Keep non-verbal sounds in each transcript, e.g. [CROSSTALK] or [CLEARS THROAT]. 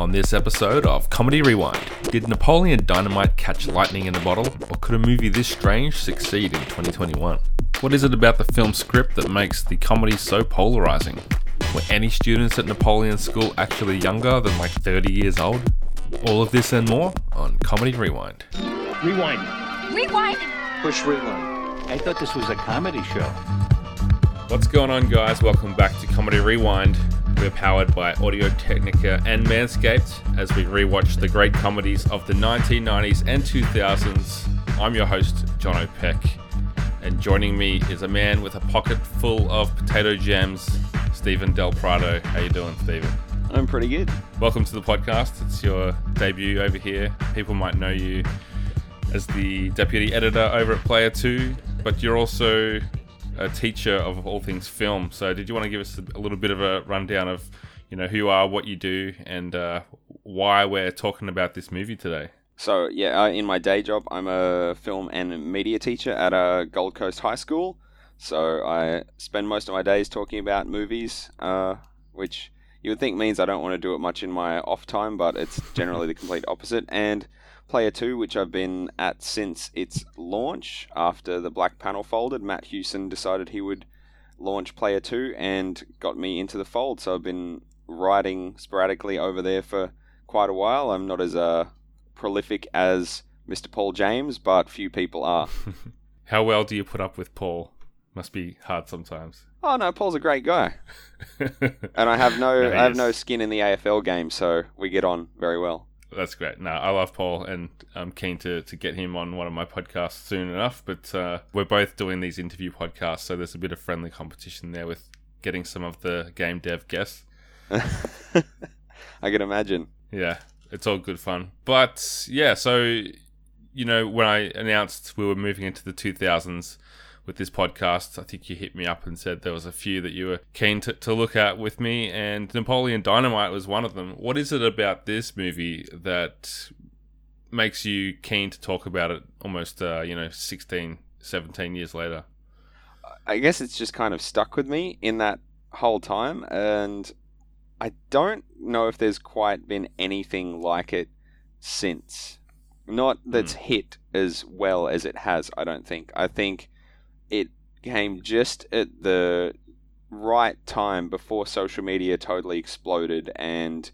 On this episode of Comedy Rewind, did Napoleon Dynamite catch lightning in a bottle, or could a movie this strange succeed in 2021? What is it about the film script that makes the comedy so polarizing? Were any students at Napoleon School actually younger than like 30 years old? All of this and more on Comedy Rewind. Rewind. Rewind. Push rewind. I thought this was a comedy show. What's going on, guys? Welcome back to Comedy Rewind. We're powered by Audio Technica and Manscaped as we rewatch the great comedies of the 1990s and 2000s. I'm your host, John O'Peck, and joining me is a man with a pocket full of potato gems, Stephen Del Prado. How you doing, Stephen? I'm pretty good. Welcome to the podcast. It's your debut over here. People might know you as the deputy editor over at Player 2, but you're also a teacher of all things film. So, did you want to give us a little bit of a rundown of, you know, who you are, what you do, and uh, why we're talking about this movie today? So, yeah, uh, in my day job, I'm a film and media teacher at a Gold Coast high school. So, I spend most of my days talking about movies, uh, which you would think means I don't want to do it much in my off time, but it's generally the [LAUGHS] complete opposite. And Player 2, which I've been at since its launch. After the Black Panel folded, Matt Hewson decided he would launch Player 2 and got me into the fold. So I've been writing sporadically over there for quite a while. I'm not as uh, prolific as Mr. Paul James, but few people are. [LAUGHS] How well do you put up with Paul? Must be hard sometimes. oh no, Paul's a great guy, [LAUGHS] and I have no, No, I have is. no skin in the AFL game, so we get on very well. That's great. No, I love Paul, and I'm keen to, to get him on one of my podcasts soon enough. But uh, we're both doing these interview podcasts, so there's a bit of friendly competition there with getting some of the game dev guests. [LAUGHS] I can imagine. Yeah, it's all good fun. But yeah, so you know, when I announced we were moving into the 2000s with this podcast, I think you hit me up and said there was a few that you were keen to, to look at with me, and Napoleon Dynamite was one of them. What is it about this movie that makes you keen to talk about it almost, uh, you know, 16, 17 years later? I guess it's just kind of stuck with me in that whole time, and I don't know if there's quite been anything like it since. Not that's hit as well as it has, I don't think. I think it came just at the right time before social media totally exploded and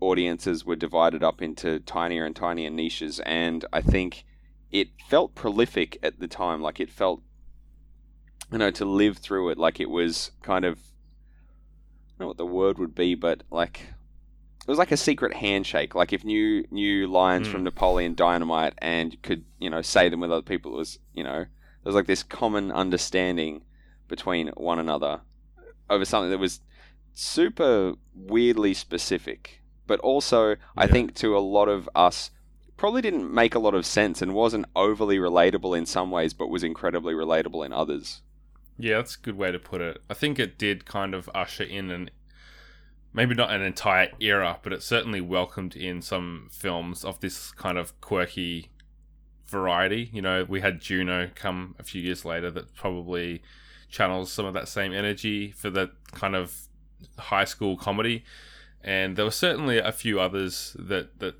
audiences were divided up into tinier and tinier niches, and I think it felt prolific at the time. Like it felt you know, to live through it like it was kind of I don't know what the word would be, but like it was like a secret handshake. Like if new new lines Mm. from Napoleon Dynamite and you could, you know, say them with other people, it was, you know, there was like this common understanding between one another over something that was super weirdly specific. But also, I think to a lot of us probably didn't make a lot of sense and wasn't overly relatable in some ways, but was incredibly relatable in others. Yeah, that's a good way to put it. I think it did kind of usher in an maybe not an entire era, but it certainly welcomed in some films of this kind of quirky variety. You know, we had Juno come a few years later that probably channels some of that same energy for that kind of high school comedy. And there were certainly a few others that that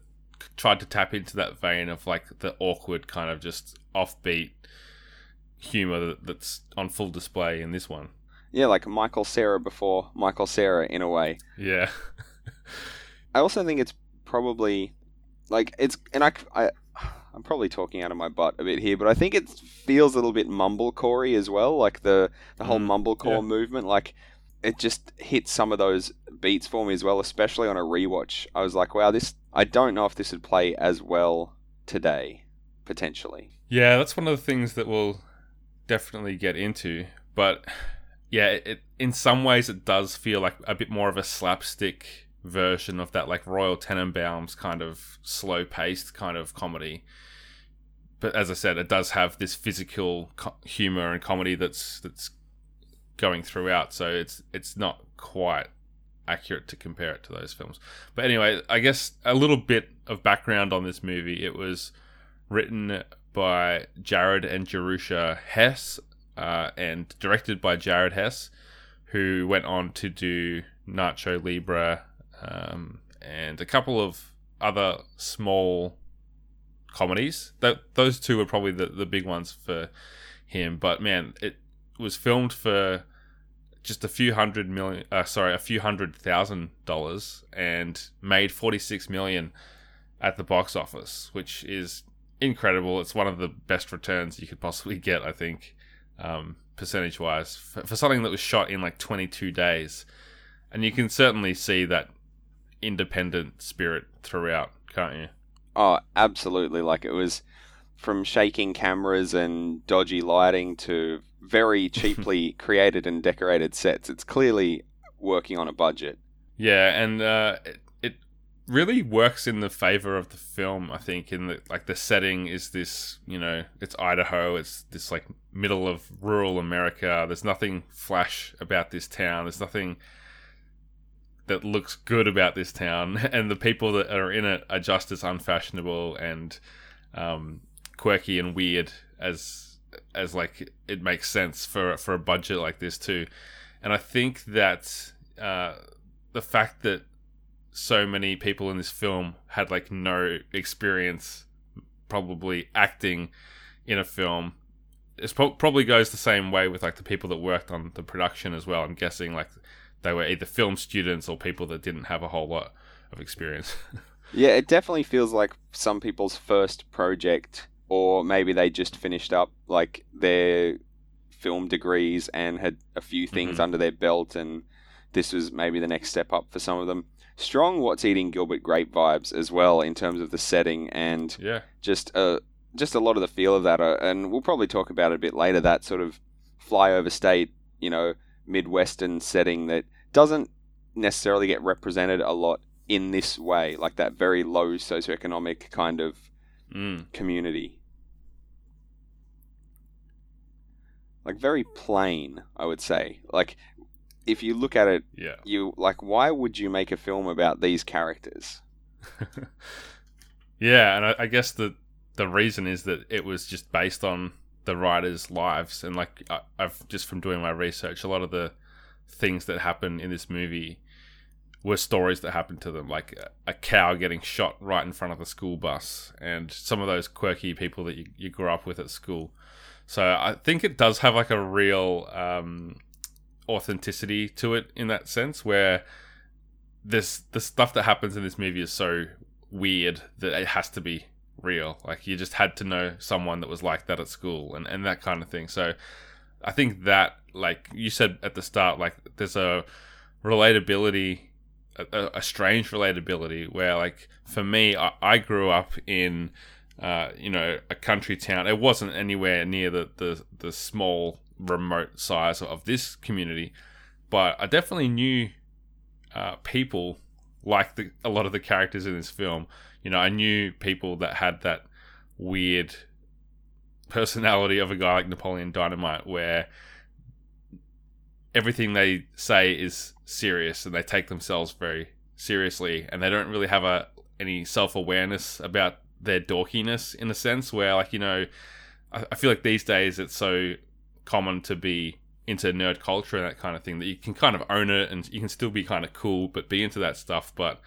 tried to tap into that vein of like the awkward kind of just offbeat humor that's on full display in this one. Yeah, like Michael Cera before Michael Cera in a way. Yeah. [LAUGHS] I also think it's probably like it's and I, I I'm probably talking out of my butt a bit here, but I think it feels a little bit mumblecorey as well, like the the whole Mm, mumblecore yeah. movement. Like it just hit some of those beats for me as well, especially on a rewatch. I was like, wow, this I don't know if this would play as well today, potentially. Yeah, that's one of the things that we'll definitely get into. But yeah, it, it in some ways it does feel like a bit more of a slapstick version of that like Royal Tenenbaums kind of slow paced kind of comedy. But as I said, it does have this physical co- humor and comedy that's that's going throughout. So it's it's not quite accurate to compare it to those films. But anyway, I guess a little bit of background on this movie. It was written by Jared and Jerusha Hess uh, and directed by Jared Hess, who went on to do Nacho Libre um, and a couple of other small comedies. That those two were probably the, the big ones for him. But man, it was filmed for just a few hundred million. Uh, sorry, a few hundred thousand dollars, and made forty six million at the box office, which is incredible. It's one of the best returns you could possibly get, I think, um, percentage wise, for, for something that was shot in like twenty two days. And you can certainly see that independent spirit throughout, can't you? Oh, absolutely. Like it was from shaking cameras and dodgy lighting to very [LAUGHS] cheaply created and decorated sets. It's clearly working on a budget. Yeah, and uh, it, it really works in the favor of the film. I think in the like the setting is this, you know, it's Idaho. It's this like middle of rural America. There's nothing flash about this town. There's nothing that looks good about this town, [LAUGHS] and the people that are in it are just as unfashionable and um, quirky and weird as as like it makes sense for for a budget like this too. And I think that uh, the fact that so many people in this film had like no experience probably acting in a film it pro- probably goes the same way with like the people that worked on the production as well i'm guessing like they were either film students or people that didn't have a whole lot of experience. [LAUGHS] yeah, it definitely feels like some people's first project, or maybe they just finished up like their film degrees and had a few things mm-hmm. under their belt, and this was maybe the next step up for some of them. Strong What's Eating Gilbert Grape vibes as well in terms of the setting and yeah. just a just a lot of the feel of that, uh, and we'll probably talk about it a bit later. That sort of flyover state, you know, midwestern setting that doesn't necessarily get represented a lot in this way, like that very low socioeconomic kind of mm. community. Like very plain, I would say. Like if you look at it, yeah. you like why would you make a film about these characters? [LAUGHS] yeah, and I, I guess the the reason is that it was just based on the writers' lives, and like I, I've just from doing my research, a lot of the things that happen in this movie were stories that happened to them, like a, cow getting shot right in front of the school bus, and some of those quirky people that you, you grew up with at school. So I think it does have like a real um, authenticity to it in that sense, where this the stuff that happens in this movie is so weird that it has to be real. Like you just had to know someone that was like that at school and, and that kind of thing. So I think that like you said at the start, like there's a relatability, a, a strange relatability where like for me, I, I grew up in uh, you know a country town. It wasn't anywhere near the the, the small remote size of this community, but I definitely knew uh, people like the, a lot of the characters in this film. You know, I knew people that had that weird personality of a guy like Napoleon Dynamite, where everything they say is serious and they take themselves very seriously, and they don't really have a any self awareness about their dorkiness in a sense. Where, like, you know, I, I feel like these days it's so common to be into nerd culture and that kind of thing that you can kind of own it and you can still be kind of cool but be into that stuff but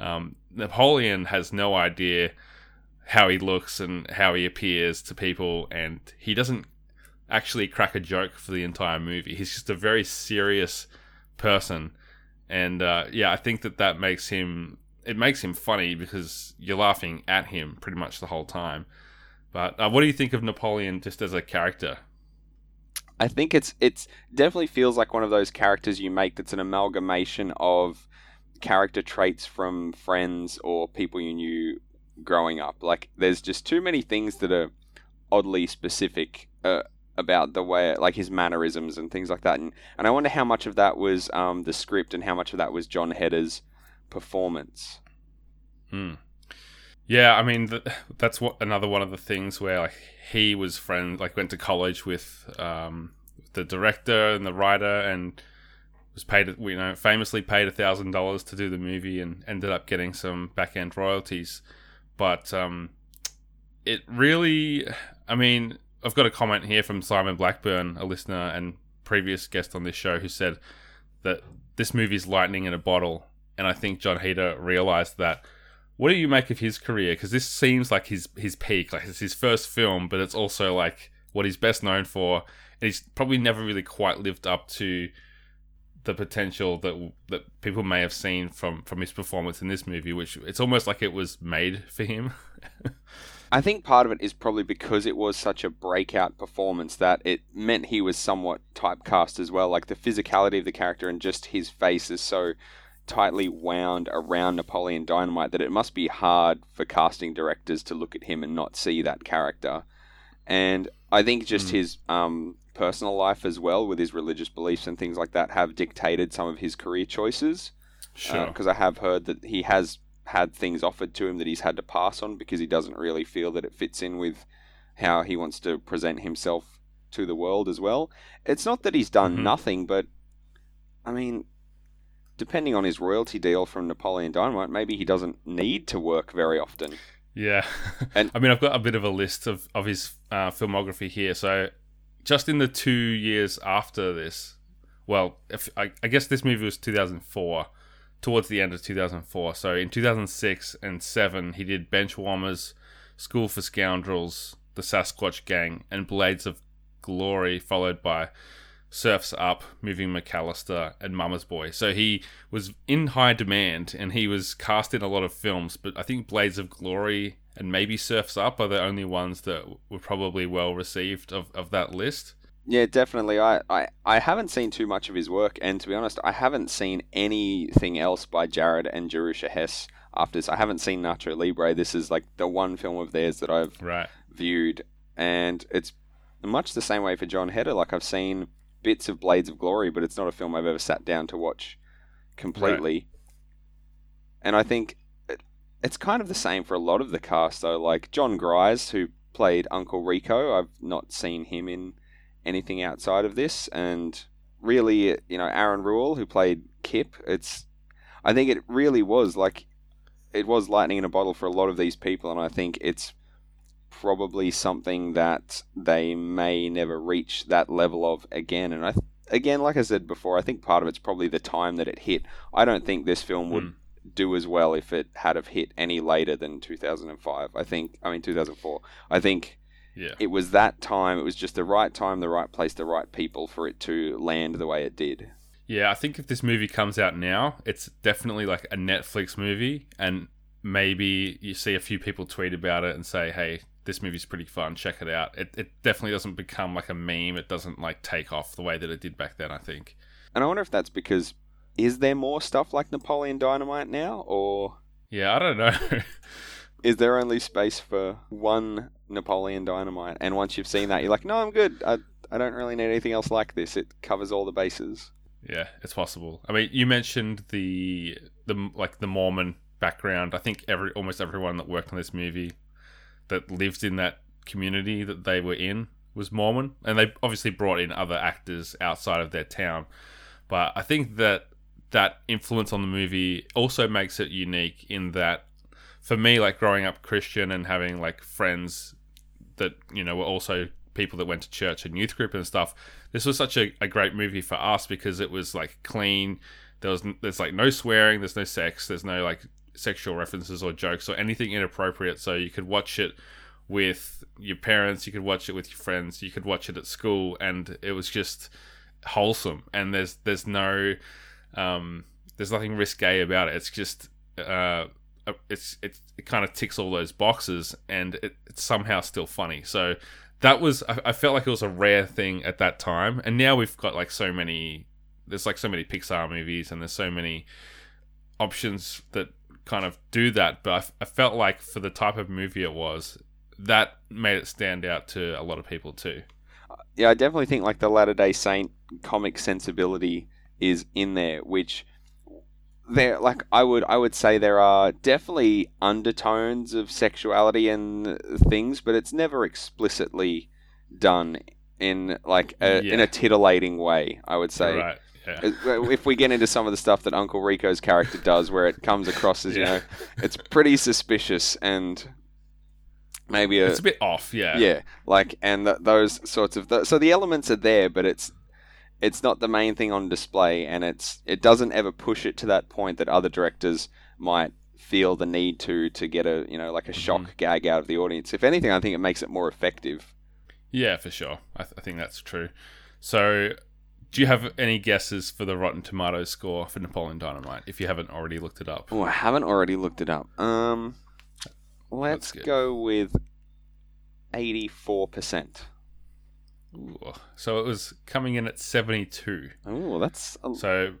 um, napoleon has no idea how he looks and how he appears to people, and he doesn't actually crack a joke for the entire movie. He's just a very serious person, and uh, yeah, I think that that makes him it makes him funny because you're laughing at him pretty much the whole time. But uh, what do you think of Napoleon just as a character? I think it's it's definitely feels like one of those characters you make that's an amalgamation of character traits from friends or people you knew growing up. Like, there's just too many things that are oddly specific uh, about the way, like his mannerisms and things like that. And, and I wonder how much of that was um, the script and how much of that was Jon Heder's performance. Hmm. Yeah, I mean that's what another one of the things where like he was friends, like went to college with um, the director and the writer, and was paid, you know, famously paid a thousand dollars to do the movie, and ended up getting some back end royalties but um, it really, I mean, I've got a comment here from Simon Blackburn, a listener and previous guest on this show, who said that this movie is lightning in a bottle, and I think Jon Heder realized that. What do you make of his career? Because this seems like his his peak, like it's his first film, but it's also like what he's best known for. And he's probably never really quite lived up to the potential that that people may have seen from from his performance in this movie, which it's almost like it was made for him. [LAUGHS] I think part of it is probably because it was such a breakout performance that it meant he was somewhat typecast as well. Like the physicality of the character and just his face is so tightly wound around Napoleon Dynamite that it must be hard for casting directors to look at him and not see that character. And I think just mm. his um, personal life as well, with his religious beliefs and things like that, have dictated some of his career choices. Sure. Because uh, I have heard that he has had things offered to him that he's had to pass on because he doesn't really feel that it fits in with how he wants to present himself to the world as well. It's not that he's done mm-hmm. nothing, but I mean, depending on his royalty deal from Napoleon Dynamite, maybe he doesn't need to work very often. Yeah, and [LAUGHS] I mean, I've got a bit of a list of of his uh, filmography here. So, just in the two years after this, well, if, I, I guess this movie was 2004 towards the end of 2004. So in 2006 and 7, he did Benchwarmers, School for Scoundrels, The Sasquatch Gang, and Blades of Glory, followed by Surfs Up, Moving McAllister, and Mama's Boy. So he was in high demand and he was cast in a lot of films, but I think Blades of Glory and maybe Surfs Up are the only ones that were probably well received of, of that list. Yeah, definitely. I, I, I haven't seen too much of his work, and to be honest, I haven't seen anything else by Jared and Jerusha Hess after this. I haven't seen Nacho Libre. This is like the one film of theirs that I've right. viewed, and it's much the same way for Jon Heder. Like I've seen bits of Blades of Glory, but it's not a film I've ever sat down to watch completely. Right. And I think it's kind of the same for a lot of the cast, though. Like Jon Gries, who played Uncle Rico, I've not seen him in anything outside of this. And really, you know, Aaron Ruell, who played Kip, it's, I think it really was like, it was lightning in a bottle for a lot of these people. And I think it's probably something that they may never reach that level of again. And I, again, like I said before, I think part of it's probably the time that it hit. I don't think this film would. Mm. Do as well if it had have hit any later than 2005. I think, I mean 2004. I think yeah. It was that time. It was just the right time, the right place, the right people for it to land the way it did. Yeah, I think if this movie comes out now, it's definitely like a Netflix movie, and maybe you see a few people tweet about it and say, "Hey, this movie's pretty fun. Check it out." It it definitely doesn't become like a meme. It doesn't like take off the way that it did back then. I think. And I wonder if that's because is there more stuff like Napoleon Dynamite now, or yeah, I don't know. [LAUGHS] is there only space for one Napoleon Dynamite? And once you've seen that, you're like, no, I'm good. I, I don't really need anything else like this. It covers all the bases. Yeah, it's possible. I mean, you mentioned the the like the Mormon background. I think every almost everyone that worked on this movie that lived in that community that they were in was Mormon, and they obviously brought in other actors outside of their town. But I think that that influence on the movie also makes it unique in that for me, like growing up Christian and having like friends that you know were also people that went to church and youth group and stuff, this was such a, a great movie for us because it was like clean. There was there's like no swearing, there's no sex, there's no like sexual references or jokes or anything inappropriate. So you could watch it with your parents, you could watch it with your friends, you could watch it at school, and it was just wholesome. And there's there's no um, there's nothing risque about it. It's just uh, it's, it kind of ticks all those boxes, and it, it's somehow still funny. So that was I, I felt like it was a rare thing at that time, and now we've got like so many. There's like so many Pixar movies, and there's so many options that kind of do that. But I, I felt like for the type of movie it was, that made it stand out to a lot of people too. Yeah, I definitely think like the Latter Day Saint comic sensibility is in there, which there like I would I would say there are definitely undertones of sexuality and things, but it's never explicitly done in like a, yeah. in a titillating way. I would say. Right. Yeah. If we get into some of the stuff that Uncle Rico's character does, where it comes across as you know, it's pretty suspicious and maybe a, it's a bit off. Yeah. Yeah. Like and th- those sorts of th- so the elements are there, but it's it's not the main thing on display, and it's it doesn't ever push it to that point that other directors might feel the need to to get a you know like a shock Mhm. gag out of the audience. If anything, I think it makes it more effective. Yeah, for sure. I, th- I think that's true. So, do you have any guesses for the Rotten Tomatoes score for Napoleon Dynamite? If you haven't already looked it up, Oh, I haven't already looked it up. Um, let's go with eighty four percent. Ooh. so it was coming in at seventy-two. Oh, that's a, So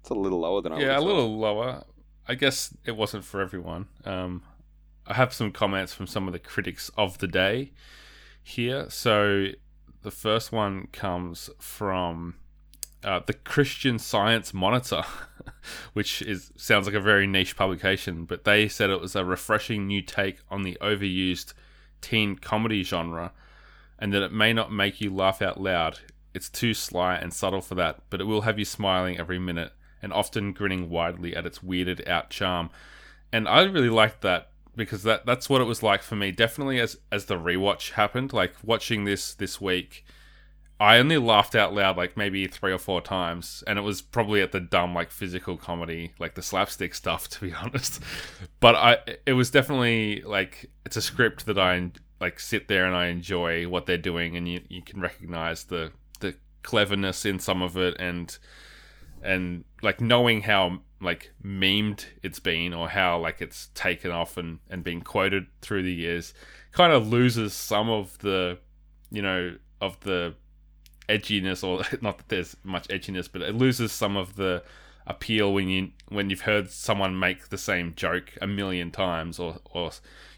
It's a little lower than I yeah, a little lower. I guess it wasn't for everyone. Um, I have some comments from some of the critics of the day here. So the first one comes from uh, the Christian Science Monitor, [LAUGHS] which is sounds like a very niche publication, but they said it was a refreshing new take on the overused teen comedy genre, and that it may not make you laugh out loud. It's too sly and subtle for that, but it will have you smiling every minute and often grinning widely at its weirded out charm. And I really liked that because that that's what it was like for me. Definitely as as the rewatch happened, like watching this this week, I only laughed out loud like maybe three or four times, and it was probably at the dumb like physical comedy, like the slapstick stuff, [LAUGHS] to be honest. But I, it was definitely like it's a script that I like sit there and I enjoy what they're doing, and you you can recognize the the cleverness in some of it, and and like knowing how like memed it's been or how like it's taken off and and been quoted through the years kind of loses some of the you know of the edginess or [LAUGHS] not that there's much edginess but it loses some of the appeal when you when you've heard someone make the same joke a million times or or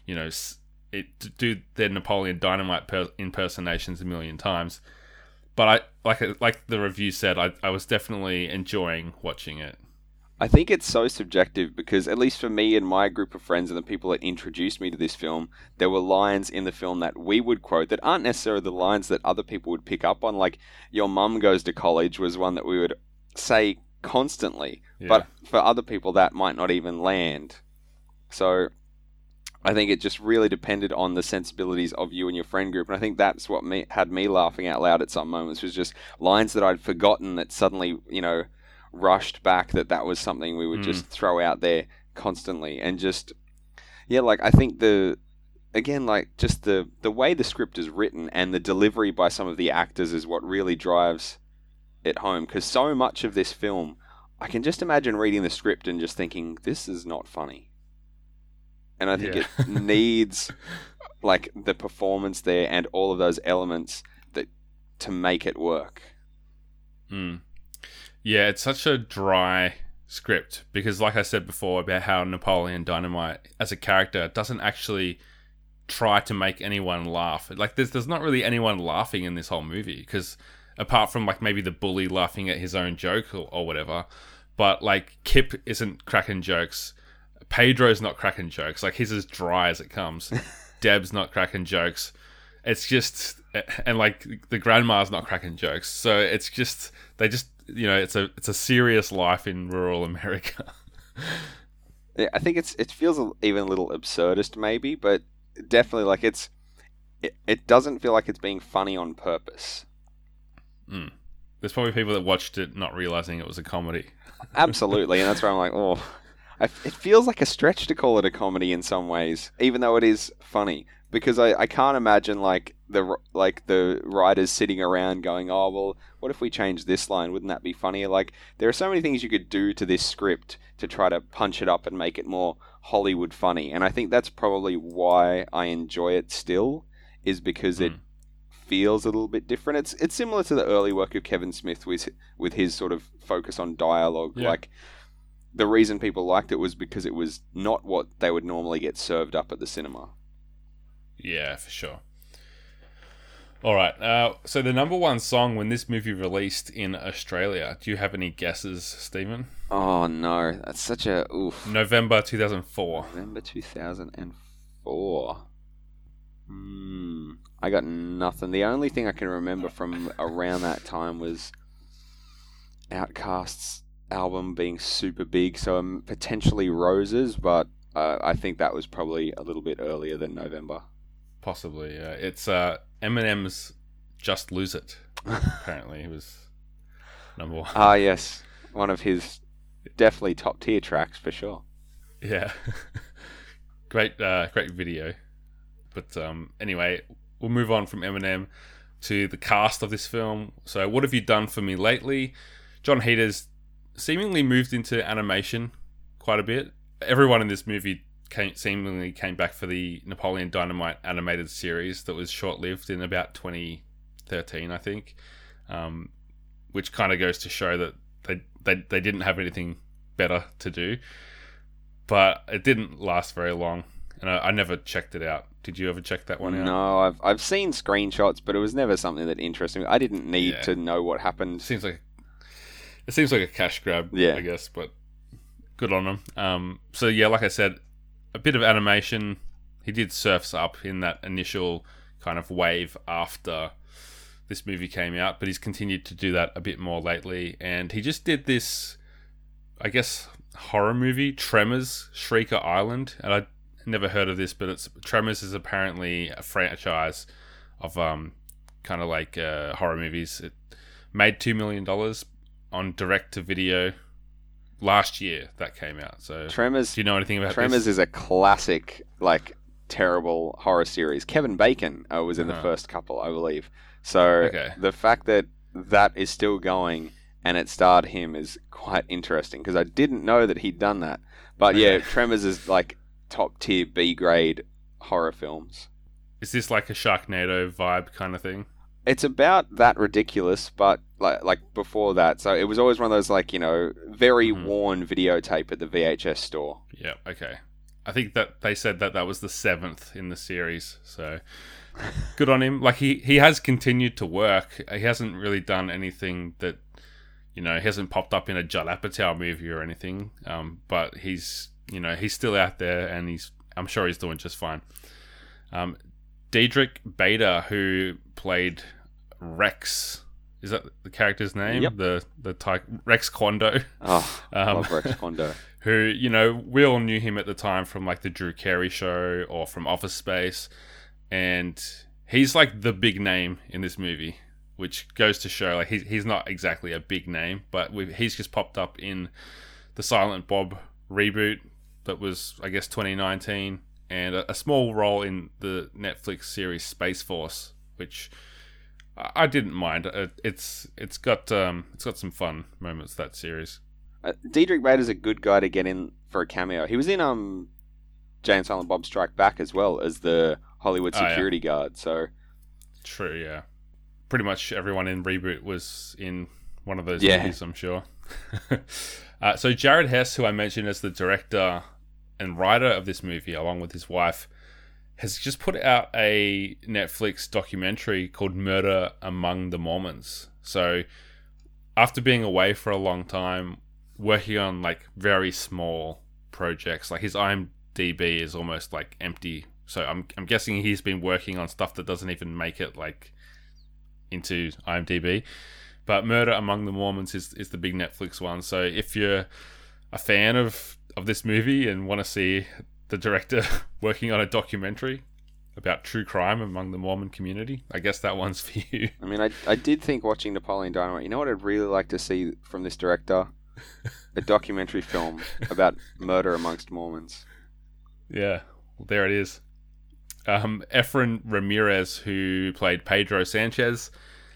you know s- it do their Napoleon Dynamite per, impersonations a million times but I like like the review said I, I was definitely enjoying watching it I think it's so subjective because, at least for me and my group of friends and the people that introduced me to this film, there were lines in the film that we would quote that aren't necessarily the lines that other people would pick up on. Like, your mum goes to college was one that we would say constantly, yeah. but for other people, that might not even land. So, I think it just really depended on the sensibilities of you and your friend group, and I think that's what me, had me laughing out loud at some moments was just lines that I'd forgotten that suddenly, you know, rushed back that that was something we would Mm. just throw out there constantly and just yeah like i think the again like just the the way the script is written and the delivery by some of the actors is what really drives it home because so much of this film i can just imagine reading the script and just thinking this is not funny and i think Yeah. it needs like the performance there and all of those elements that to make it work Mm. Yeah, it's such a dry script because, like I said before, about how Napoleon Dynamite as a character doesn't actually try to make anyone laugh. Like, there's there's not really anyone laughing in this whole movie because apart from like maybe the bully laughing at his own joke or, or whatever, but like Kip isn't cracking jokes. Pedro's not cracking jokes. Like he's as dry as it comes. [LAUGHS] Deb's not cracking jokes. It's just and like the grandma's not cracking jokes. So it's just they just you know it's a it's a serious life in rural America. [LAUGHS] Yeah, I think it's it feels even a little absurdist maybe, but definitely like it's it, it doesn't feel like it's being funny on purpose. Mm. There's probably people that watched it not realizing it was a comedy. [LAUGHS] Absolutely, and that's where I'm like, oh, it feels like a stretch to call it a comedy in some ways, even though it is funny. Because I, I can't imagine like the like the writers sitting around going, oh well, what if we change this line? Wouldn't that be funnier? Like there are so many things you could do to this script to try to punch it up and make it more Hollywood funny, and I think that's probably why I enjoy it still, is because it Mm. feels a little bit different. It's it's similar to the early work of Kevin Smith with with his sort of focus on dialogue. Yeah. Like the reason people liked it was because it was not what they would normally get served up at the cinema. Yeah, for sure. All right. Uh, so the number one song when this movie released in Australia. Do you have any guesses, Stephen? Oh no, that's such a oof. November 2004. November two thousand and four. Hmm. I got nothing. The only thing I can remember from around that time was OutKast's album being super big, so um, potentially Roses, but uh, I think that was probably a little bit earlier than November. Possibly. Yeah. It's uh, Eminem's "Just Lose It." Apparently, it was. number one. Ah, yes, one of his definitely top tier tracks for sure. Yeah, [LAUGHS] great, uh, great video. But um, anyway, we'll move on from Eminem to the cast of this film. So, what have you done for me lately? Jon Heder's seemingly moved into animation quite a bit. Everyone in this movie came, seemingly came back for the Napoleon Dynamite animated series that was short lived in about 2013, I think. Um, which kind of goes to show that they, they they didn't have anything better to do. But it didn't last very long, and I, I never checked it out. Did you ever check that one out? No, I've I've seen screenshots, but it was never something that interested me. I didn't need Yeah. to know what happened. Seems like it seems like a cash grab, Yeah. I guess, but good on him. Um, so yeah, like I said, a bit of animation. He did surfs up in that initial kind of wave after this movie came out, but he's continued to do that a bit more lately. And he just did this, I guess, horror movie, Tremors, Shrieker Island. And I never heard of this, but it's Tremors is apparently a franchise of um, kind of like uh, horror movies. It made two million dollars on direct to video last year. That came out. So, Tremors. do you know anything about Tremors this? is a classic, like terrible horror series. Kevin Bacon uh, was in the Uh-huh. first couple, I believe. So Okay. the fact that that is still going and it starred him is quite interesting because I didn't know that he'd done that. But yeah, Okay. Tremors is like top tier B grade horror films. Is this like a Sharknado vibe kind of thing? It's about that ridiculous, but like like before that, so it was always one of those like you know very Mhm. worn videotape at the VHS store. Yeah. Okay. I think that they said that that was the seventh in the series. So good on him. Like he he has continued to work. He hasn't really done anything that you know he hasn't popped up in a Judd Apatow movie or anything. Um, but he's you know he's still out there and he's I'm sure he's doing just fine. Um, Diedrich Bader, who played Rex, is that the character's name? Yep. The the ty- Rex Kwon Do. Oh, [LAUGHS] Um, love Rex Kwon Do. [LAUGHS] who you know we all knew him at the time from like the Drew Carey show or from Office Space, and he's like the big name in this movie, which goes to show like he's he's not exactly a big name, but he's just popped up in the Silent Bob reboot that was I guess 2019, and a, a small role in the Netflix series Space Force, which. I didn't mind. Uh, It's it's got um it's got some fun moments that series. Uh, Diedrich Bader's a good guy to get in for a cameo. He was in um, and Silent Bob Strike Back as well as the Hollywood Oh, yeah. security guard. So True, yeah. Pretty much everyone in Reboot was in one of those Yeah. movies, I'm sure. [LAUGHS] uh, so Jared Hess, who I mentioned as the director and writer of this movie, along with his wife, has just put out a Netflix documentary called Murder Among the Mormons. So after being away for a long time, working on like very small projects, like his IMDb is almost like empty. So I'm I'm guessing he's been working on stuff that doesn't even make it like into IMDb. But Murder Among the Mormons is, is the big Netflix one. So if you're a fan of, of this movie and want to see the director [LAUGHS] working on a documentary about true crime among the Mormon community, I guess that one's for you. I mean, I, I did think watching Napoleon Dynamite. You know what I'd really like to see from this director? A documentary film [LAUGHS] about murder amongst Mormons. Yeah, well, there it is. Um, Efren Ramirez, who played Pedro Sanchez,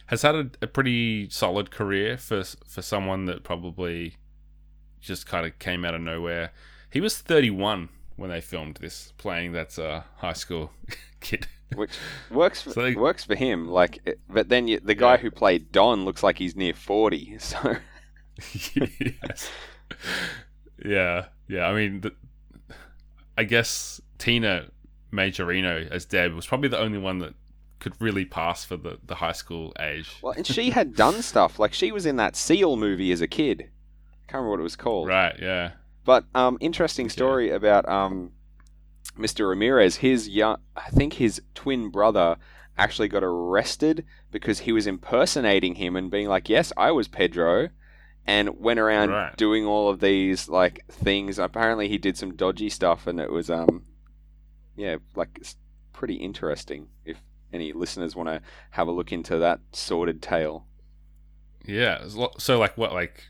has had a, a pretty solid career for for someone that probably just kind of came out of nowhere. He was 31 when they filmed this, playing that uh, high school [LAUGHS] kid. which works for, So they- works for him. Like, it- but then you, the guy Yeah. who played Don looks like he's near forty. [LAUGHS] So yes. [LAUGHS] Yeah, yeah. I mean, the, I guess Tina Majorino as Deb was probably the only one that could really pass for the, the high school age. well, and she had done stuff like she was in that Seal movie as a kid. I Can't remember what it was called. Right, yeah. But um, interesting story about um, Mr. Ramirez. His young, I think his twin brother actually got arrested because he was impersonating him and being like, "Yes, I was Pedro," and went around Right. doing all of these like things. Apparently, he did some dodgy stuff, and it was um, yeah, like it's pretty interesting. If any listeners want to have a look into that sordid tale. Yeah. So like what like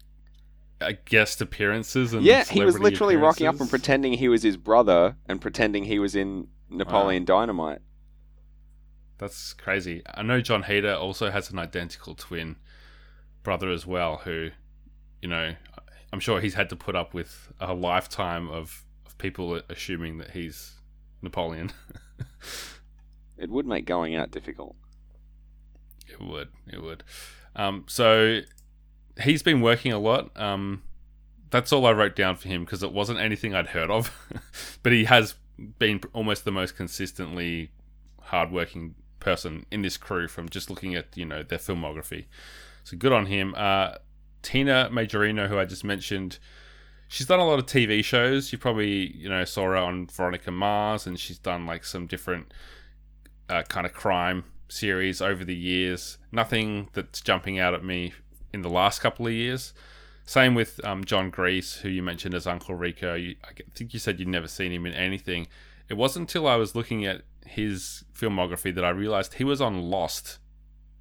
uh, guest appearances and yeah, he was literally rocking up and pretending he was his brother and pretending he was in Napoleon Dynamite. That's crazy. I know Jon Heder also has an identical twin brother as well, who, you know, I'm sure he's had to put up with a lifetime of, of people assuming that he's Napoleon. [LAUGHS] It would make going out difficult. it would. It would. Um, so he's been working a lot. Um, that's all I wrote down for him because it wasn't anything I'd heard of. [LAUGHS] but he has been almost the most consistently hardworking person in this crew from just looking at you know their filmography. So good on him. Uh, Tina Majorino, who I just mentioned, she's done a lot of TV shows. You probably you know saw her on Veronica Mars, and she's done like some different uh, kind of crime series over the years. Nothing that's jumping out at me in the last couple of years. Same with um, Jon Gries, who you mentioned as Uncle Rico. You, I think you said you'd never seen him in anything. It wasn't until I was looking at his filmography that I realized he was on Lost,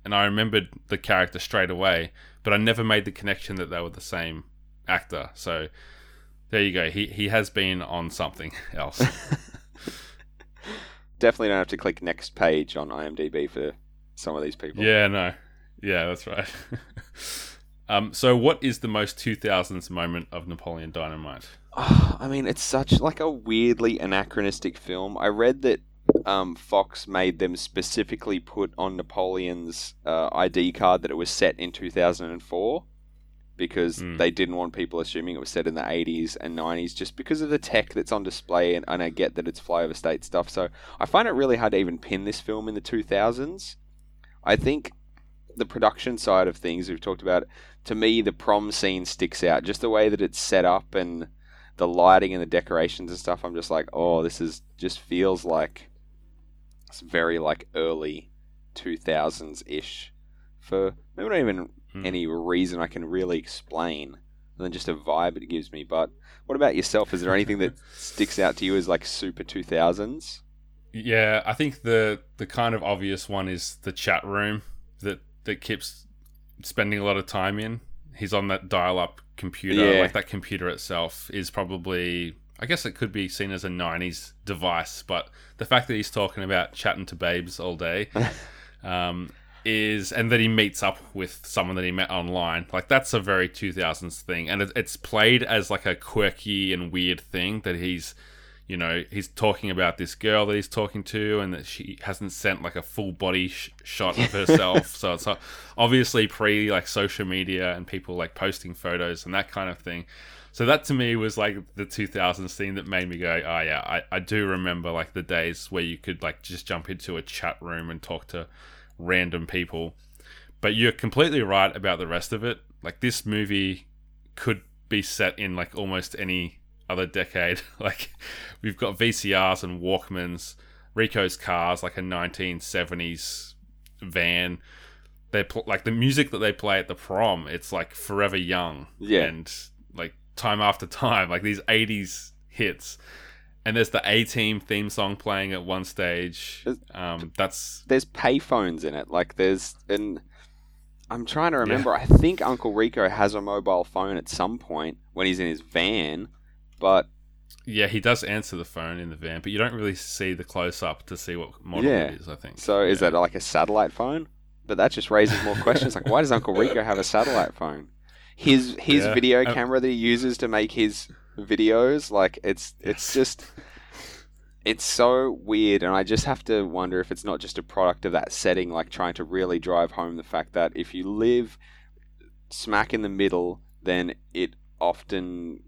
and I remembered the character straight away, but I never made the connection that they were the same actor. So there you go. He he has been on something [LAUGHS] else. [LAUGHS] Definitely don't have to click next page on IMDb for some of these people. Yeah, no. Yeah, that's right. [LAUGHS] um, so what is the most 2000s moment of Napoleon Dynamite? I mean, it's such like a weirdly anachronistic film. I read that um, Fox made them specifically put on Napoleon's uh, ID card that it was set in 2004 because Mm. they didn't want people assuming it was set in the 80s and 90s just because of the tech that's on display. And, and I get that it's flyover state stuff. So I find it really hard to even pin this film in the 2000s. I think the production side of things we've talked about, to me, the prom scene sticks out. Just the way that it's set up and the lighting and the decorations and stuff. I'm just like, oh, this is just feels like it's very like early 2000s ish for maybe not even Hmm. any reason I can really explain than just a vibe it gives me. But what about yourself? Is there anything that [LAUGHS] sticks out to you as like super 2000s? Yeah, I think the the kind of obvious one is the chat room that that Kip's spending a lot of time in. He's on that dial-up computer. Yeah. Like that computer itself is probably I guess it could be seen as a 90s device, but the fact that he's talking about chatting to babes all day [LAUGHS] um, is, and that he meets up with someone that he met online, like that's a very 2000s thing. And it, it's played as like a quirky and weird thing that he's, you know, he's talking about this girl that he's talking to and that she hasn't sent like a full body sh- shot of herself. [LAUGHS] so it's uh, obviously pre like social media and people like posting photos and that kind of thing. So that to me was like the 2000s thing that made me go, oh yeah, I, I do remember like the days where you could like just jump into a chat room and talk to random people. But you're completely right about the rest of it. Like this movie could be set in like almost any other decade. [LAUGHS] like we've got VCRs and Walkmans, Rico's cars, like a 1970s van. They pl- like the music that they play at the prom. It's like Forever Young, Yeah. and like time after [LAUGHS] time, like these 80s hits. And there's the A Team theme song playing at one stage. Um, that's There's payphones in it. Like there's and I'm trying to remember. I think Uncle Rico has a mobile phone at some point when he's in his van, but yeah, he does answer the phone in the van, but you don't really see the close up to see what model Yeah. it is. I think. so is that like a satellite phone? But that just raises more questions. Like, why does Uncle Rico have a satellite phone? His his Yeah. video Um, camera that he uses to make his videos, like it's it's just it's so weird, and I just have to wonder if it's not just a product of that setting, like trying to really drive home the fact that if you live smack in the middle, then it often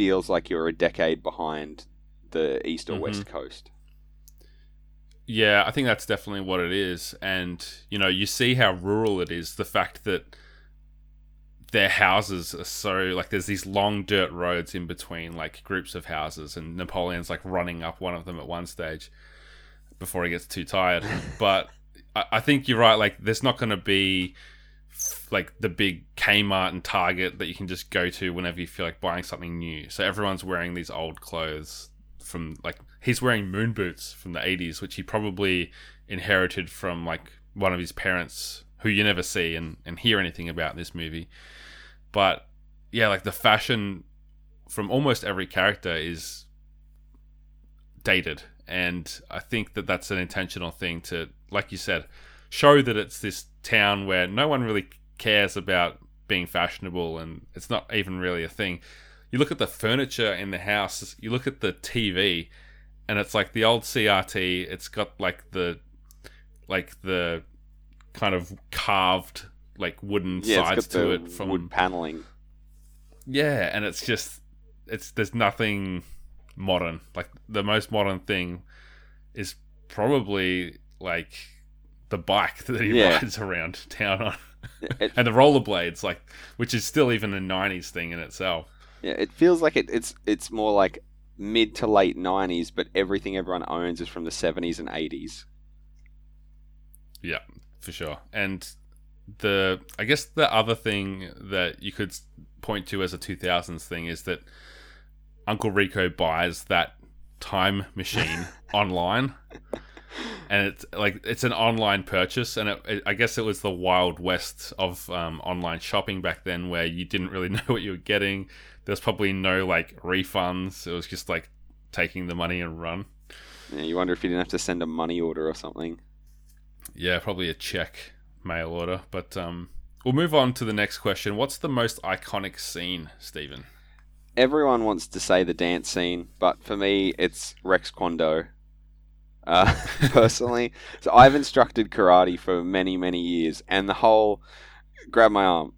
feels like you're a decade behind the east or mm-hmm. west coast. Yeah, I think that's definitely what it is. And, you know, you see how rural it is. The fact that their houses are so, like, there's these long dirt roads in between, like, groups of houses. And Napoleon's, like, running up one of them at one stage before he gets too tired. [LAUGHS] But I, I think you're right. Like, there's not going to be, like, the big Kmart and Target that you can just go to whenever you feel like buying something new. So everyone's wearing these old clothes from like he's wearing moon boots from the 80s which he probably inherited from like one of his parents who you never see and, and hear anything about in this movie. But yeah, like the fashion from almost every character is dated. And I think that that's an intentional thing to, like you said, show that it's this town where no one really cares about being fashionable and it's not even really a thing. You look at the furniture in the house, you look at the TV, and it's like the old CRT. It's got like the like the kind of carved like wooden Yeah, sides to it from wood paneling. yeah, and it's just it's there's nothing modern. Like the most modern thing is probably like the bike [LAUGHS] that he Yeah. rides around town on. [LAUGHS] It, and the rollerblades, like which is still even a '90s thing in itself. yeah, it feels like it, it's it's more like mid to late '90s, but everything everyone owns is from the '70s and '80s. Yeah, for sure. And the I guess the other thing that you could point to as a 2000s thing is that Uncle Rico buys that time machine [LAUGHS] online. And it's like it's an online purchase, and it, it, I guess it was the wild west of um, online shopping back then, where you didn't really [LAUGHS] know what you were getting. There's probably no like refunds. It was just like taking the money and run. Yeah, you wonder if you didn't have to send a money order or something. Yeah, probably a check mail order. But um, we'll move on to the next question. What's the most iconic scene, Stephen? Everyone wants to say the dance scene, but for me, it's Rex Kwon Uh, [LAUGHS] personally, so I've instructed karate for many, many years, and the whole grab my arm,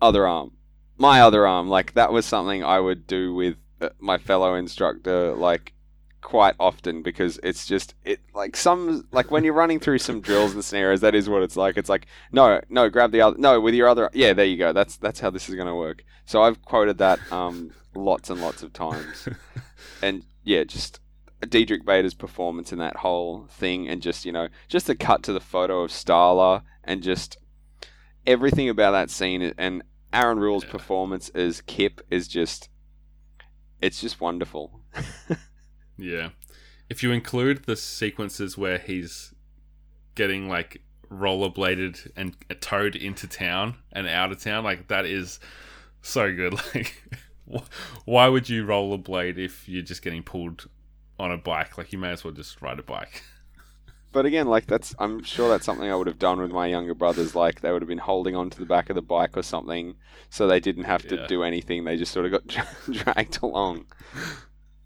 other arm, my other arm, like that was something I would do with uh, my fellow instructor, like quite often because it's just it like some like when you're running through some drills and scenarios that is what it's like. It's like no no grab the other no with your other yeah there you go. That's that's how this is going to work. So i've quoted that um lots and lots of times. [LAUGHS] And yeah just Diedrich Bader's performance in that whole thing, and just you know, just a cut to the photo of Starla, and just everything about that scene, and Aaron Ruell's Yeah. performance as Kip is just, it's just wonderful. [LAUGHS] Yeah. If you include the sequences where he's getting like rollerbladed and towed into town and out of town, like that is so good. [LAUGHS] Like, why would you rollerblade if you're just getting pulled on a bike? Like, you may as well just ride a bike. [LAUGHS] But again, like that's, I'm sure that's something I would have done with my younger brothers. Like they would have been holding on to the back of the bike or something, so they didn't have to Yeah. do anything. They just sort of got [LAUGHS] dragged along.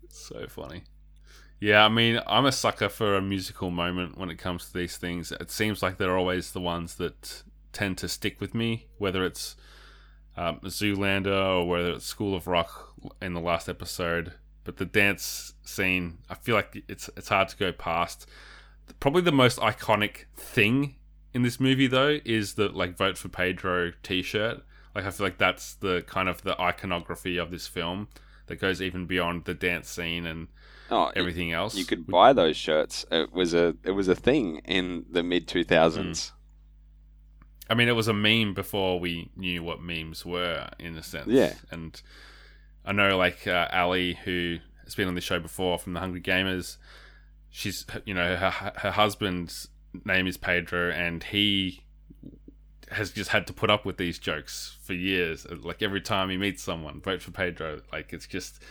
So funny. Yeah, I mean, I'm a sucker for a musical moment when it comes to these things. It seems like they're always the ones that tend to stick with me, whether it's um, Zoolander or whether it's School of Rock in the last episode. But the dance scene, I feel like it's it's hard to go past. Probably the most iconic thing in this movie, though, is the like "Vote for Pedro" T-shirt. Like I feel like that's the kind of the iconography of this film that goes even beyond the dance scene and Oh, everything else. You could buy those shirts. It was a it was a thing in the mid two thousands. Mm. I mean, it was a meme before we knew what memes were, in a sense. Yeah. And I know, like uh, Ali, who has been on the show before from the Hungry Gamers, she's you know her her husband's name is Pedro, and he has just had to put up with these jokes for years. Like every time he meets someone, vote for Pedro. Like it's just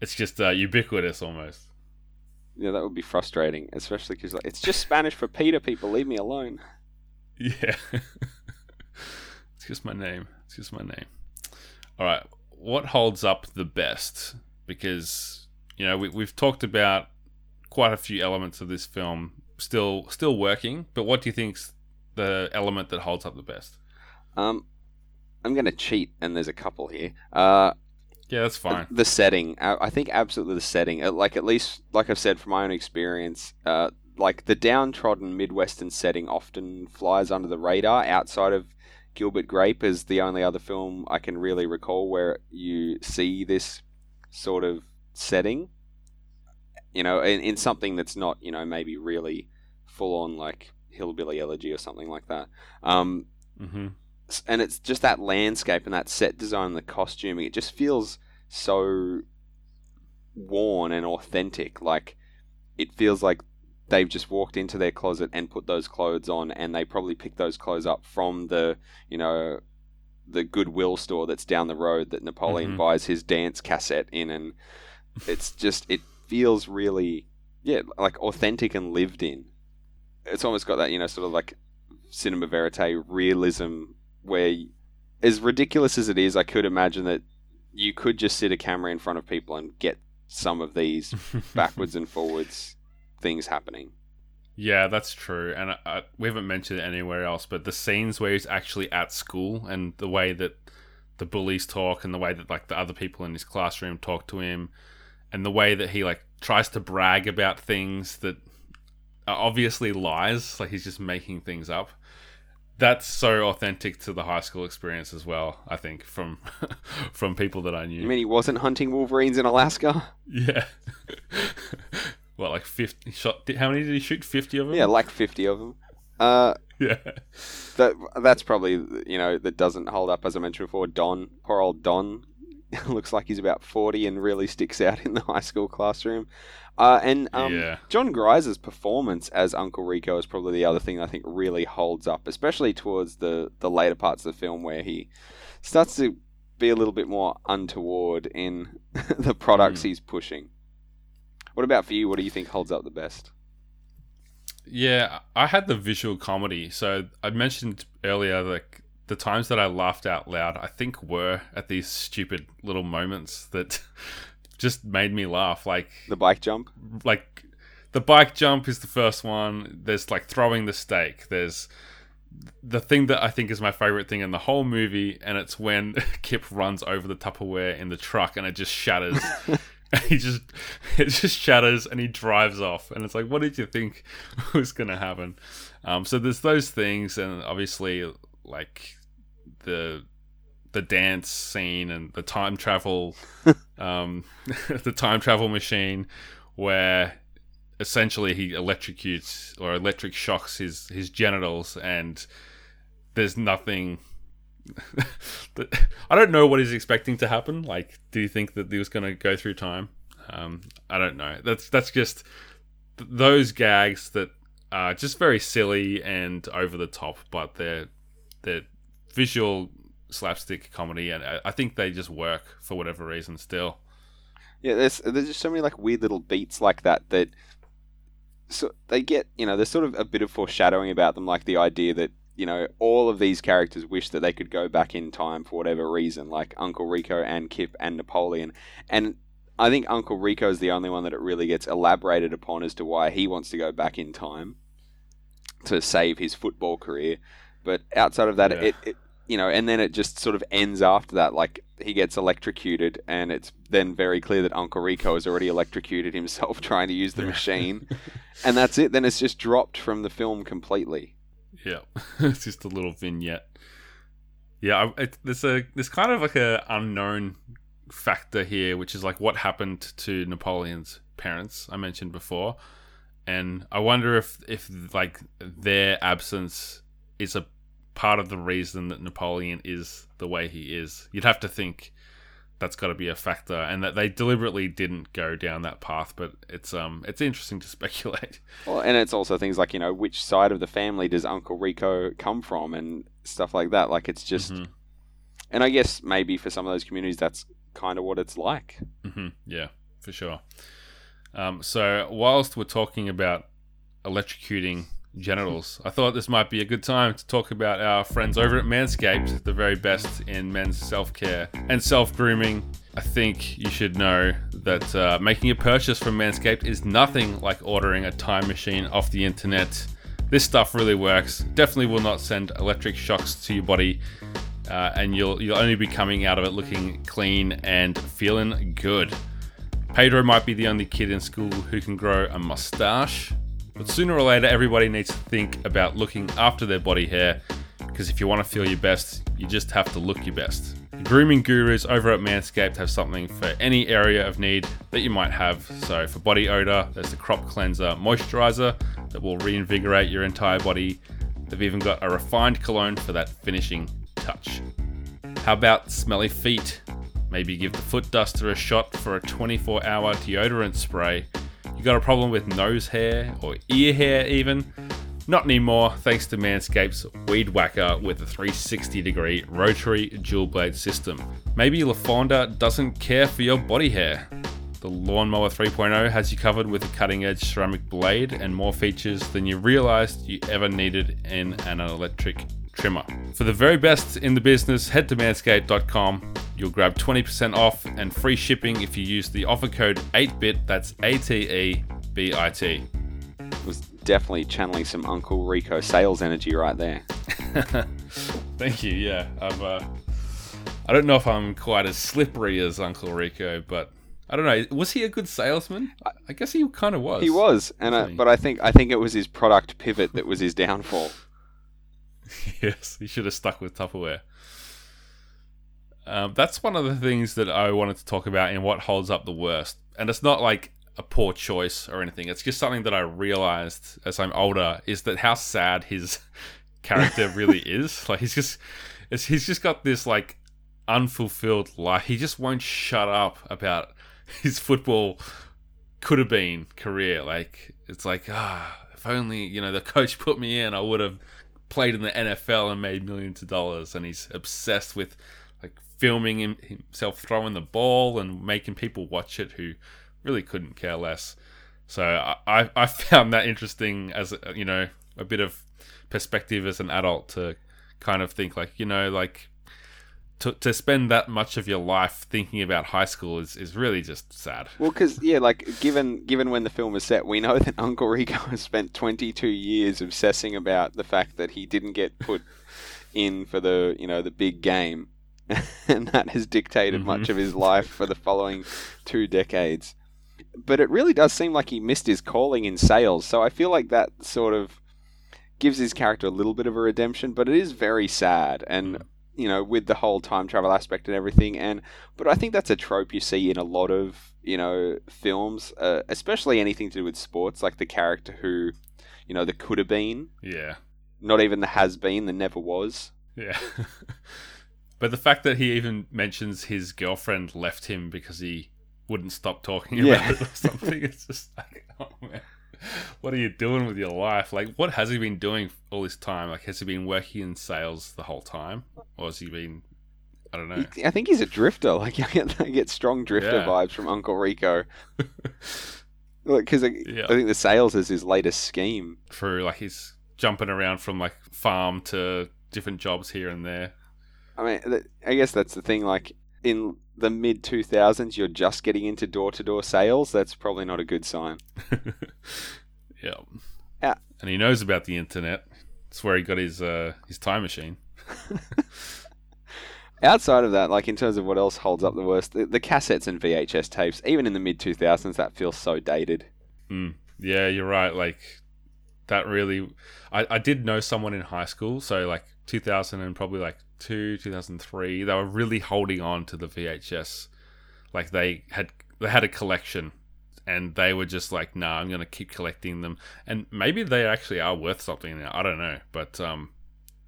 it's just uh, ubiquitous almost. Yeah, that would be frustrating, especially because like, it's just Spanish for Peter. People, leave me alone. [LAUGHS] Yeah. [LAUGHS] it's just my name. It's just my name. All right. What holds up the best? Because, you know, we, we've talked about quite a few elements of this film still still working, but what do you think's the element that holds up the best? Um, I'm gonna cheat, and there's a couple here. Uh, Yeah, that's fine. the setting. I think absolutely the setting. Uh, Like at least, like I've said from my own experience, uh, like the downtrodden Midwestern setting often flies under the radar. Outside of Gilbert Grape is the only other film I can really recall where you see this sort of setting. You know, in, in something that's not, you know, maybe really full on like hillbilly elegy or something like that. Um, hmm and it's just that landscape and that set design and the costuming. It just feels so worn and authentic. Like it feels like they've just walked into their closet and put those clothes on, and they probably picked those clothes up from the, you know, the Goodwill store that's down the road that Napoleon Mhm. buys his dance cassette in, and it's just it feels really, yeah, like authentic and lived in. It's almost got that you know sort of like cinema verite realism where, as ridiculous as it is, I could imagine that you could just sit a camera in front of people and get some of these [LAUGHS] backwards and forwards things happening. Yeah, that's true. And I, I, we haven't mentioned it anywhere else, but the scenes where he's actually at school and the way that the bullies talk and the way that like the other people in his classroom talk to him and the way that he like tries to brag about things that are obviously lies, like he's just making things up. That's so authentic to the high school experience as well, I think, from [LAUGHS] from people that I knew. You mean he wasn't hunting wolverines in Alaska? [LAUGHS] yeah. [LAUGHS] what, like 50 shot? How many did he shoot? 50 of them? Yeah, like fifty of them. Uh, [LAUGHS] Yeah. that that's probably you know that doesn't hold up as I mentioned before. Don, poor old Don, [LAUGHS] looks like he's about forty and really sticks out in the high school classroom. Uh, and um, Yeah. Jon Gries's performance as Uncle Rico is probably the other thing I think really holds up, especially towards the the later parts of the film where he starts to be a little bit more untoward in [LAUGHS] the products Hmm. he's pushing. What about for you? What do you think holds up the best? Yeah, I had the visual comedy. So I mentioned earlier, like the times that I laughed out loud, I think were at these stupid little moments that [LAUGHS] just made me laugh. Like, The bike jump. like the bike jump is the first one. There's like throwing the steak. There's the thing that I think is my favorite thing in the whole movie, and it's when [LAUGHS] Kip runs over the Tupperware in the truck and it just shatters. [LAUGHS] [LAUGHS] He just [LAUGHS] it just shatters and he drives off. And it's like what did you think [LAUGHS] was gonna happen? Um, so there's those things and obviously like the the dance scene and the time travel um, the time travel machine where essentially he electrocutes or electric shocks his his genitals and there's nothing [LAUGHS] I don't know what he's expecting to happen. Like, do you think that he was going to go through time? Um, I don't know. That's that's just th- those gags that are just very silly and over the top, but they're they're visual slapstick comedy, and I, I think they just work for whatever reason. Still, Yeah, there's there's just so many like weird little beats like that that so they get you know there's sort of a bit of foreshadowing about them, like the idea that you know all of these characters wish that they could go back in time for whatever reason, like Uncle Rico and Kip and Napoleon, and I think Uncle Rico is the only one that it really gets elaborated upon as to why he wants to go back in time to save his football career. But outside of that, Yeah. it, it you know, and then it just sort of ends after that. Like he gets electrocuted, and it's then very clear that Uncle Rico has already electrocuted himself [LAUGHS] trying to use the Yeah. machine, [LAUGHS] and that's it. Then it's just dropped from the film completely. Yeah, [LAUGHS] it's just a little vignette. Yeah, it, there's a there's kind of like a unknown factor here, which is like what happened to Napoleon's parents. I mentioned before, and I wonder if if like their absence is a part of the reason that Napoleon is the way he is. You'd have to think that's got to be a factor, and that they deliberately didn't go down that path. But it's um it's interesting to [LAUGHS] speculate. Well, and it's also things like you know which side of the family does Uncle Rico come from, and stuff like that. Like it's just, Mhm. and I guess maybe for some of those communities, that's kind of what it's like. hmm Yeah, for sure. Um, so, whilst we're talking about electrocuting genitals, I thought this might be a good time to talk about our friends over at Manscaped, the very best in men's self care and self grooming. I think you should know that uh, making a purchase from Manscaped is nothing like ordering a time machine off the internet. This stuff really works. Definitely will not send electric shocks to your body uh, and you'll you'll only be coming out of it looking clean and feeling good. Pedro might be the only kid in school who can grow a mustache, but sooner or later, everybody needs to think about looking after their body hair. Because if you want to feel your best, you just have to look your best. Grooming gurus over at Manscaped have something for any area of need that you might have. So, for body odor, there's the crop cleanser moisturizer that will reinvigorate your entire body. They've even got a refined cologne for that finishing touch. How about smelly feet? Maybe give the foot duster a shot for a 24 hour deodorant spray. You got a problem with nose hair or ear hair, even? Not anymore, thanks to Manscaped's Weed Whacker with a 360 degree rotary dual blade system. Maybe LaFonda doesn't care for your body hair. The Lawnmower 3.0 has you covered with a cutting edge ceramic blade and more features than you realized you ever needed in an electric trimmer. For the very best in the business, head to manscaped.com. You'll grab 20% off and free shipping if you use the offer code 8BIT, that's A T E B I T. Was definitely channeling some Uncle Rico sales energy right there. [LAUGHS] Thank you. Yeah, I've. Uh, I don't know if I'm quite as slippery as Uncle Rico, but I don't know. Was he a good salesman? I, I guess he kind of was. He was, and I, but I think I think it was his product pivot that was his downfall. [LAUGHS] yes, he should have stuck with Tupperware. Um, that's one of the things that I wanted to talk about in what holds up the worst, and it's not like a poor choice or anything. It's just something that I realized as I'm older is that how sad his [LAUGHS] character really [LAUGHS] is. Like he's just, he's just got this like unfulfilled life. He just won't shut up about his football could have been career. Like it's like ah, if only you know the coach put me in, I would have played in the NFL and made millions of dollars. And he's obsessed with like filming him, himself throwing the ball and making people watch it who really couldn't care less. So I I found that interesting as you know a bit of perspective as an adult to kind of think like you know like to, to spend that much of your life thinking about high school is, is really just sad. Well, because yeah, like given given when the film was set, we know [LAUGHS] that Uncle Rico has spent 22 years obsessing about the fact that he didn't get put [LAUGHS] in for the you know the big game, [LAUGHS] and that has dictated mm-hmm. much of his life for the following two decades. But it really does seem like he missed his calling in sales, so I feel like that sort of gives his character a little bit of a redemption. But it is very sad and. Mm you know, with the whole time travel aspect and everything. And but I think that's a trope you see in a lot of you know films, uh, especially anything to do with sports, like the character who, you know, the could have been. Yeah. Not even the has been, the never was. Yeah. [LAUGHS] but the fact that he even mentions his girlfriend left him because he wouldn't stop talking about yeah. it or something, it's just like, oh man [LAUGHS] what are you doing with your life? Like, what has he been doing all this time? Like, has he been working in sales the whole time, or has he been? I don't know. I think he's a drifter. [LAUGHS] Like, I get, I get strong drifter yeah. vibes from Uncle Rico. [LAUGHS] Because I, yeah. I think the sales is his latest scheme. True. Like, he's jumping around from like farm to different jobs here and there. I mean, I guess that's the thing. Like, in the mid 2000s you're just getting into door to door sales, that's probably not a good sign. [LAUGHS] yeah. yeah. And he knows about the internet. That's where he got his uh, his time machine. [LAUGHS] Outside of that, like in terms of what else holds up the worst, the, the cassettes and VHS tapes, even in the mid 2000s, that feels so dated. Mm. Yeah, you're right. Like, that really. I, I did know someone in high school, so like 2000 and probably like 2002, 2003, they were really holding on to the VHS. Like they had they had a collection and they were just like, "Nah, I'm going to keep collecting them." And maybe they actually are worth something now. I don't know, but um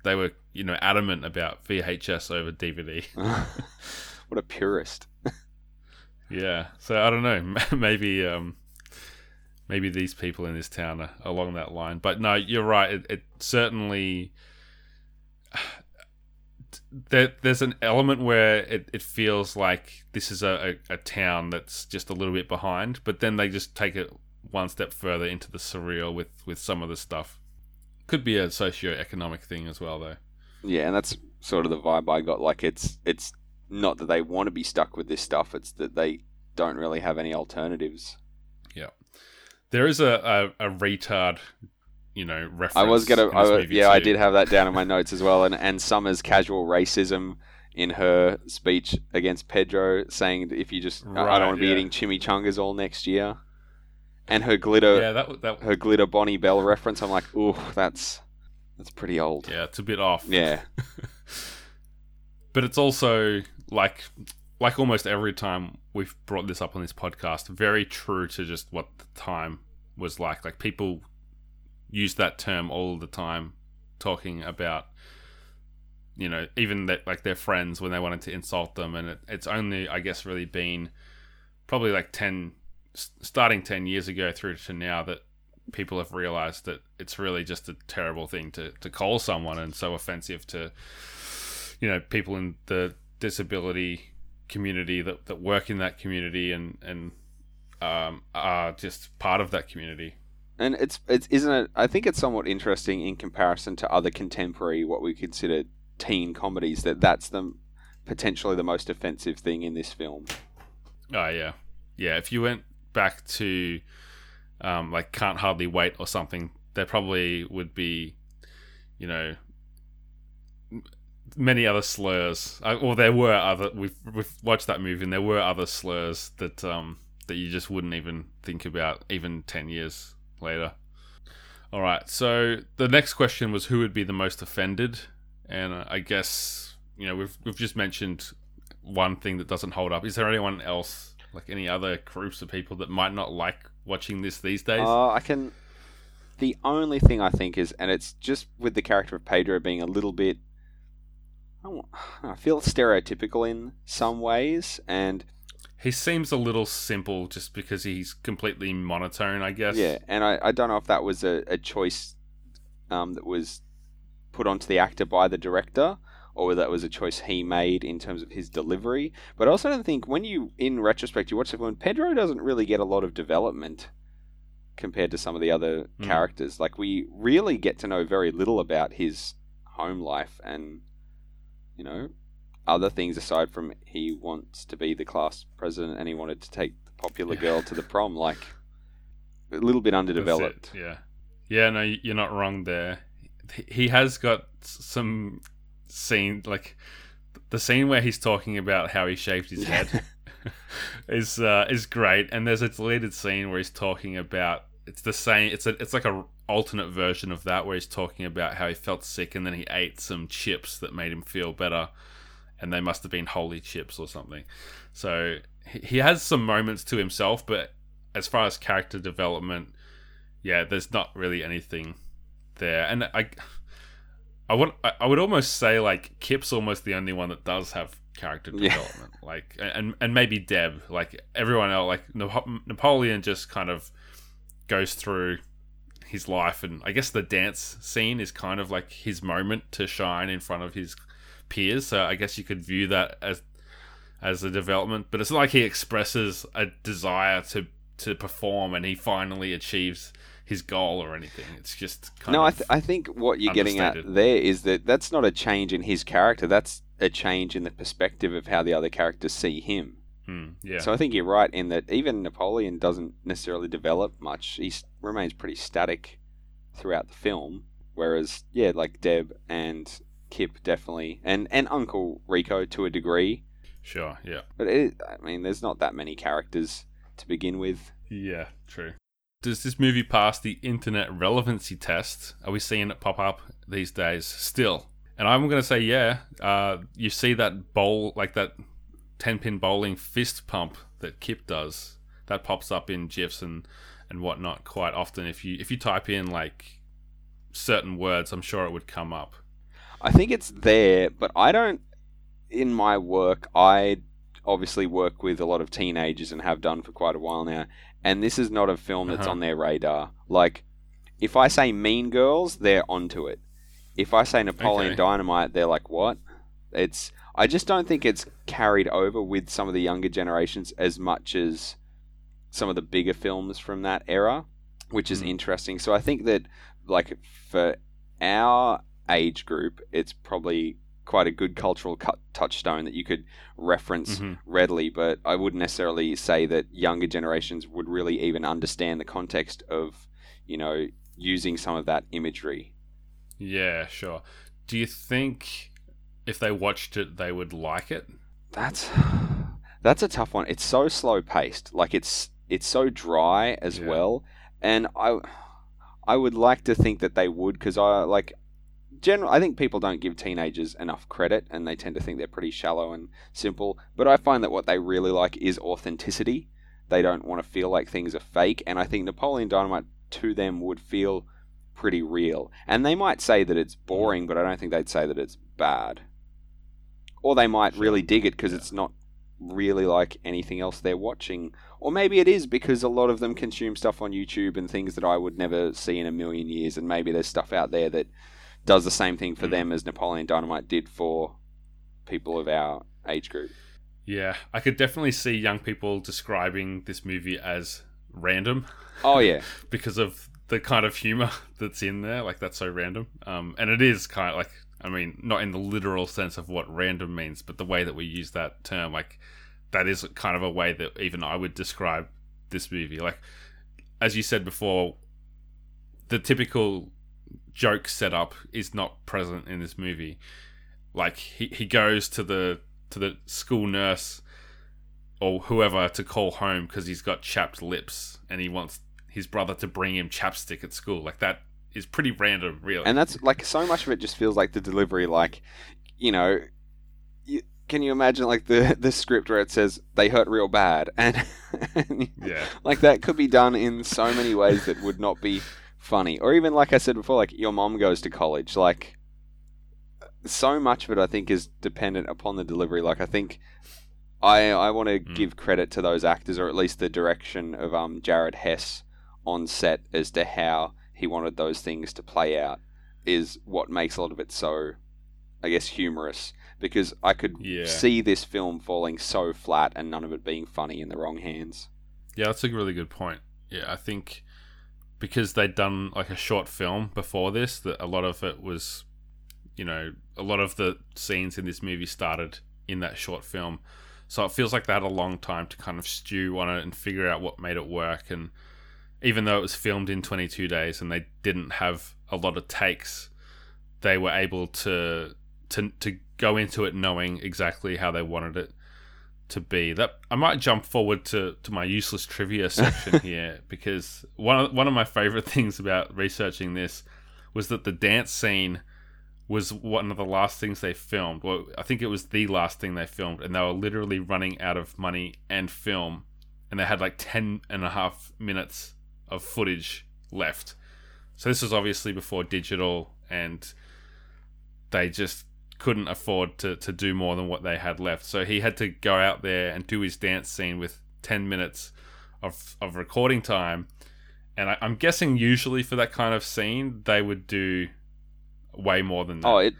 they were, you know, adamant about VHS over DVD. [LAUGHS] what a purist. yeah. So I don't know. [LAUGHS] Maybe um maybe these people in this town are along that line. But no, you're right. It, it certainly there, there's an element where it, it feels like this is a, a, a, town that's just a little bit behind, but then they just take it one step further into the surreal with, with some of the stuff. Could be a socio-economic thing as well, though. Yeah, and that's sort of the vibe I got. Like it's it's not that they want to be stuck with this stuff; it's that they don't really have any alternatives. Yeah, there is a, a, a retard you know reference. I was gonna, I, yeah, too. I did have that down in my [LAUGHS] notes as well, and and Summer's casual racism in her speech against Pedro, saying if you just, right, I don't want to yeah. be eating chimichangas all next year, and her glitter, yeah, that, that her glitter Bonne Bell reference. I'm like, ooh, that's that's pretty old. Yeah, it's a bit off. Yeah, [LAUGHS] but it's also like like almost every time we've brought this up on this podcast, very true to just what the time was like. Like people use that term all the time, talking about you know even that like their friends when they wanted to insult them, and it, it's only I guess really been probably like ten starting 10 years ago through to now that people have realized that it's really just a terrible thing to, to call someone and so offensive to you know people in the disability community that, that work in that community and and um, are just part of that community And it's it's isn't it? I think it's somewhat interesting in comparison to other contemporary what we consider teen comedies that that's the potentially the most offensive thing in this film. oh yeah yeah if you went back to um, like can't hardly wait or something there probably would be you know many other slurs uh, or there were other we've, we've watched that movie and there were other slurs that um that you just wouldn't even think about even 10 years later all right so the next question was who would be the most offended and i guess you know we've we've just mentioned one thing that doesn't hold up is there anyone else like any other groups of people that might not like watching this these days Uh, I can. The only thing I think is, and it's just with the character of Pedro being a little bit. I I feel stereotypical in some ways, and he seems a little simple just because he's completely monotone i guess Yeah, and I, I don't know if that was a, a choice um, that was put onto the actor by the director or whether that was a choice he made in terms of his delivery. But I also don't think when you, in retrospect, you watch the film, Pedro doesn't really get a lot of development compared to some of the other Mm. characters. Like, we really get to know very little about his home life and, you know, other things aside from he wants to be the class president and he wanted to take the popular Yeah. girl to the prom. Like, a little bit underdeveloped. Yeah, yeah. No, you're not wrong there. He- has got some scene like the scene where he's talking about how he shaved his head [LAUGHS] [LAUGHS] is uh, is great, and there's a deleted scene where he's talking about it's the same. It's a it's like a alternate version of that where he's talking about how he felt sick and then he ate some chips that made him feel better, and they must have been holy chips or something. So he has some moments to himself, but as far as character development, yeah, there's not really anything there, and I. I would I would almost say like Kip's almost the only one that does have character Yeah. development, [LAUGHS] like and and maybe Deb, like everyone else, like Napoleon just kind of goes through his life, and I guess the dance scene is kind of like his moment to shine in front of his peers. So I guess you could view that as as a development, but it's like he expresses a desire to to perform and he finally achieves his goal or anything. It's just kind no, I, of th- I think what you're getting at there is that that's not a change in his character. That's a change in the perspective of how the other characters see him. Hmm, yeah. So I think you're right in that even Napoleon doesn't necessarily develop much. He remains pretty static throughout the film. Whereas, yeah, like Deb and Kip definitely, and, and Uncle Rico to a degree. Sure. Yeah. But it, I mean, there's not that many characters to begin with. Yeah. True. Does this movie pass the internet relevancy test? Are we seeing it pop up these days still? And I'm going to say yeah. Uh, you see that bowl, like that 10 pin bowling fist pump that Kip does. That pops up in GIFs and, and whatnot quite often. If you if you type in like certain words, I'm sure it would come up. I think it's there, but I don't. In my work, I obviously work with a lot of teenagers and have done for quite a while now, and this is not a film that's Uh-huh. on their radar. Like, if I say Mean Girls, they're onto it. If I say Napoleon Okay. Dynamite, they're like, what? It's. I just don't think it's carried over with some of the younger generations as much as some of the bigger films from that era, which is Hmm. interesting. So I think that, like, for our age group, it's probably quite a good cultural cut touchstone that you could reference Mhm. readily. But I wouldn't necessarily say that younger generations would really even understand the context of, you know, using some of that imagery. Yeah, sure. Do you think if they watched it, they would like it? That's that's a tough one. It's so slow paced. Like it's it's so dry as Yeah. well. And I I would like to think that they would because I like general. I think people don't give teenagers enough credit, and they tend to think they're pretty shallow and simple. But I find that what they really like is authenticity. They don't want to feel like things are fake, and I think Napoleon Dynamite to them would feel pretty real. And they might say that it's mm. boring, but I don't think they'd say that it's bad. Or they might really dig it because Yeah. it's not really like anything else they're watching. Or maybe it is because a lot of them consume stuff on YouTube and things that I would never see in a million years, and maybe there's stuff out there that does the same thing for Mm. them as Napoleon Dynamite did for people of our age group. Yeah, I could definitely see young people describing this movie as random Oh yeah, [LAUGHS] because of the kind of humor that's in there. Like that's so random, um, and it is kind of like I mean, not in the literal sense of what random means, but the way that we use that term, like that is kind of a way that even I would describe this movie. Like as you said before, the typical joke setup is not present in this movie. Like he, he goes to the to the school nurse or whoever to call home because he's got chapped lips and he wants his brother to bring him chapstick at school. Like that is pretty random, really. and that's like so much of it just feels like the delivery, like you know. You, can you imagine like the [LAUGHS] the script where it says they hurt real bad [LAUGHS] and, and yeah, like that could be done in so many ways that would not be funny or even like i said before like your mom goes to college like so much of it i think is dependent upon the delivery like i think i i want to Mm. give credit to those actors or at least the direction of um jared hess on set as to how he wanted those things to play out is what makes a lot of it so i guess humorous because i could Yeah. see this film falling so flat and none of it being funny in the wrong hands yeah, that's a really good point. Yeah, I think because they'd done like a short film before this, that a lot of it was, you know, a lot of the scenes in this movie started in that short film. So it feels like they had a long time to kind of stew on it and figure out what made it work. And even though it was filmed in 22 days and they didn't have a lot of takes, they were able to to to go into it knowing exactly how they wanted it to be. That I might jump forward to, to my useless trivia [LAUGHS] section here because one of, one of my favorite [LAUGHS] things about researching this was that the dance scene was one of the last things they filmed. Well, I think it was the last thing they filmed, and they were literally running out of money and film, and they had like 10 and a half minutes of footage left. So this was obviously before digital, and they just couldn't afford to, to do more than what they had left. So he had to go out there and do his dance scene with 10 minutes of, of recording time. And I, I'm guessing usually for that kind of scene, they would do way more than that. oh it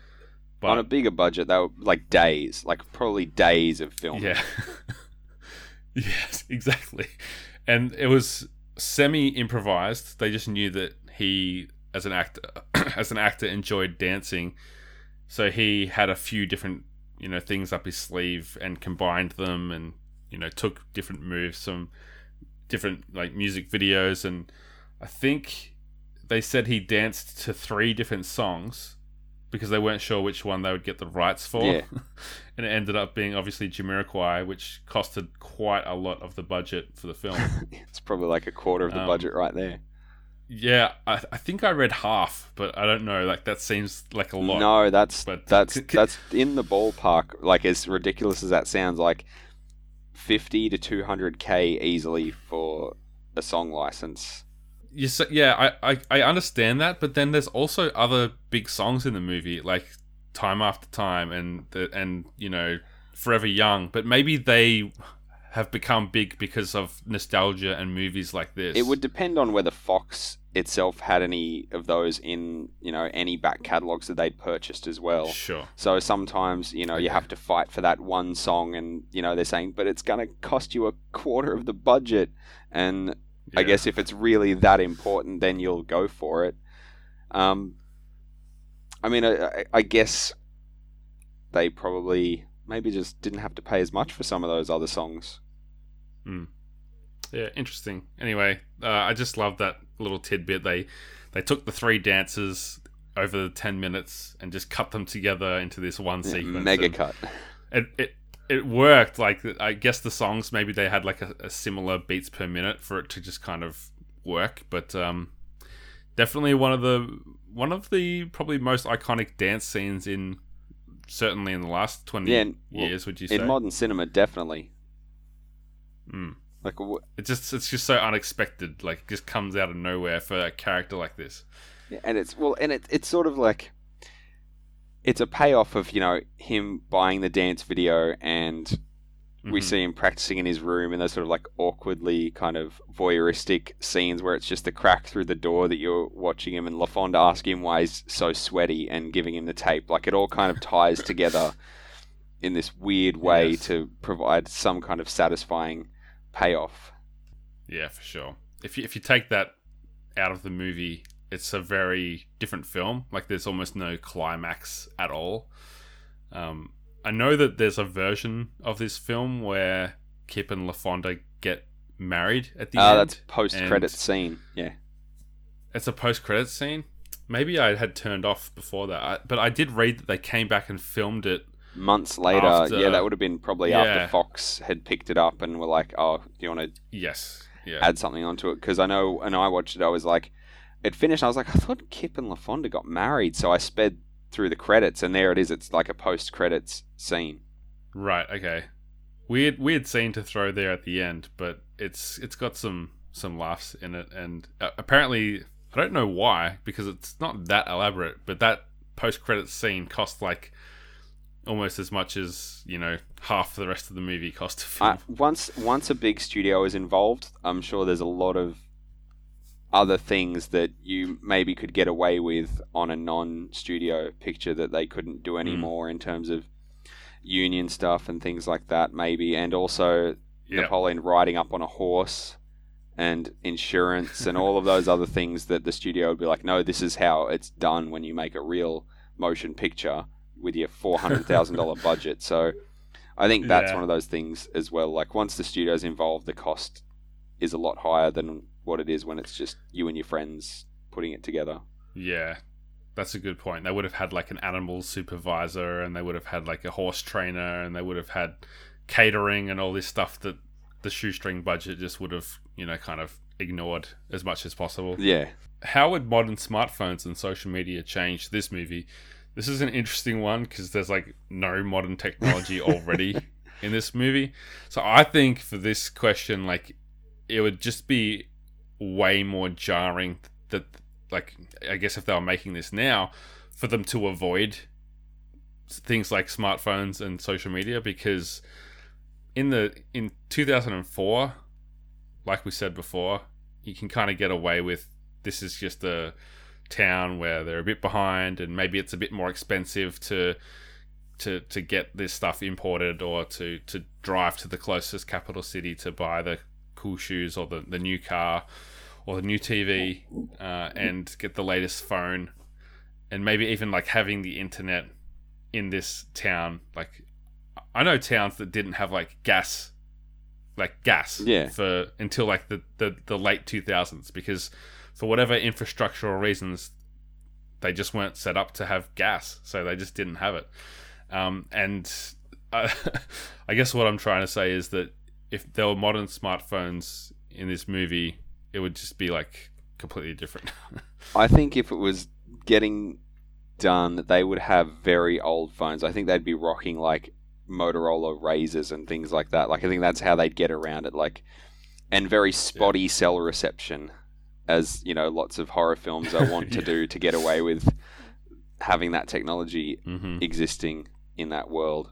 but, on a bigger budget, they were like days, like probably days of filming. Yeah. [LAUGHS] yes, exactly. And it was semi improvised. They just knew that he as an actor [CLEARS THROAT] as an actor enjoyed dancing. So he had a few different, you know, things up his sleeve and combined them and, you know, took different moves from different like music videos and I think they said he danced to three different songs because they weren't sure which one they would get the rights for. Yeah. [LAUGHS] and it ended up being obviously Jamiroquai, which costed quite a lot of the budget for the film. [LAUGHS] It's probably like a quarter of the Um, budget right there. Yeah, I, I think I read half, but I don't know. Like that seems like a lot. No, that's but- that's that's in the ballpark. Like as ridiculous as that sounds, like fifty to two hundred k easily for a song license. You s yeah, I, I I understand that, but then there's also other big songs in the movie, like Time After Time and the, and you know Forever Young. But maybe they have become big because of nostalgia and movies like this. It would depend on whether Fox itself had any of those in you know any back catalogs that they'd purchased as well. sure. So sometimes, you know, you have to fight for that one song and, you know, they're saying, but it's going to cost you a quarter of the budget. And I guess if it's really that important, then you'll go for it. Um, I mean, I, I- I guess they probably maybe just didn't have to pay as much for some of those other songs. Yeah, interesting. Anyway, uh, I just love that little tidbit. They they took the three dances over the ten minutes and just cut them together into this one sequence. Mega cut. It, it it worked. Like I guess the songs maybe they had like a, a similar beats per minute for it to just kind of work. But um, definitely one of the one of the probably most iconic dance scenes in certainly in the last twenty Yeah, and- well, years. Would you say? In modern cinema, definitely. Mm. Like, w- It just it's just so unexpected. Like it just comes out of nowhere for a character like this. Yeah, and it's well, and it, it's sort of like it's a payoff of you know him buying the dance video and we Mhm. see him practicing in his room in those sort of like awkwardly kind of voyeuristic scenes where it's just the crack through the door that you're watching him and LaFonda asking him why he's so sweaty and giving him the tape. Like it all kind of ties together [LAUGHS] in this weird way Yes. to provide some kind of satisfying payoff. Yeah, for sure. If you if you take that out of the movie, it's a very different film. Like there's almost no climax at all. Um, I know that there's a version of this film where Kip and LaFonda get married at the Ah, end. that's post credit scene. Yeah. It's a post credit scene. Maybe I had turned off before that, I, but I did read that they came back and filmed it. Months later, After- yeah, that would have been probably Yeah. after Fox had picked it up and were like, "Oh, do you want to Yes, yeah, add something onto it because I know when I watched it, I was like, it finished. I was like, I thought Kip and LaFonda got married, so I sped through the credits, and there it is. It's like a post credits scene. Right. Okay. Weird, weird scene to throw there at the end, but it's it's got some some laughs in it, and uh, apparently I don't know why because it's not that elaborate, but that post credits scene cost like almost as much as you know half the rest of the movie cost to film. Uh, once once a big studio is involved, I'm sure there's a lot of other things that you maybe could get away with on a non-studio picture that they couldn't do hmm. anymore in terms of union stuff and things like that maybe and also yeah. Napoleon riding up on a horse and insurance and all of those [LAUGHS] other things that the studio would be like, no, this is how it's done when you make a real motion picture with your four hundred thousand dollar [LAUGHS] budget. So I think that's Yeah. one of those things as well. Like once the studio's involved, the cost is a lot higher than what it is when it's just you and your friends putting it together. Yeah, that's a good point. They would have had like an animal supervisor, and they would have had like a horse trainer, and they would have had catering and all this stuff that the shoestring budget just would have, you know, kind of ignored as much as possible. Yeah. How would modern smartphones and social media change this movie? This is an interesting one because there's like no modern technology [LAUGHS] already in this movie. So I think for this question, like, it would just be way more jarring that, like, I guess if they were making this now, for them to avoid things like smartphones and social media because in the in 2004 like we said before you can kind of get away with this is just a town where they're a bit behind and maybe it's a bit more expensive to to to get this stuff imported or to to drive to the closest capital city to buy the cool shoes or the, the new car or the new TV uh, and get the latest phone and maybe even like having the internet in this town like I know towns that didn't have like gas like gas Yeah. for until like the, the, the late 2000s because for whatever infrastructural reasons they just weren't set up to have gas so they just didn't have it um, and I, [LAUGHS] I guess what I'm trying to say is that if there were modern smartphones in this movie it would just be like completely different [LAUGHS] I think if it was getting done, they would have very old phones. I think they'd be rocking like Motorola RAZRs and things like that. Like I think that's how they'd get around it. Like and very spotty cell reception, as you know, lots of horror films I want to [LAUGHS] Yeah. do to get away with having that technology hmm existing in that world.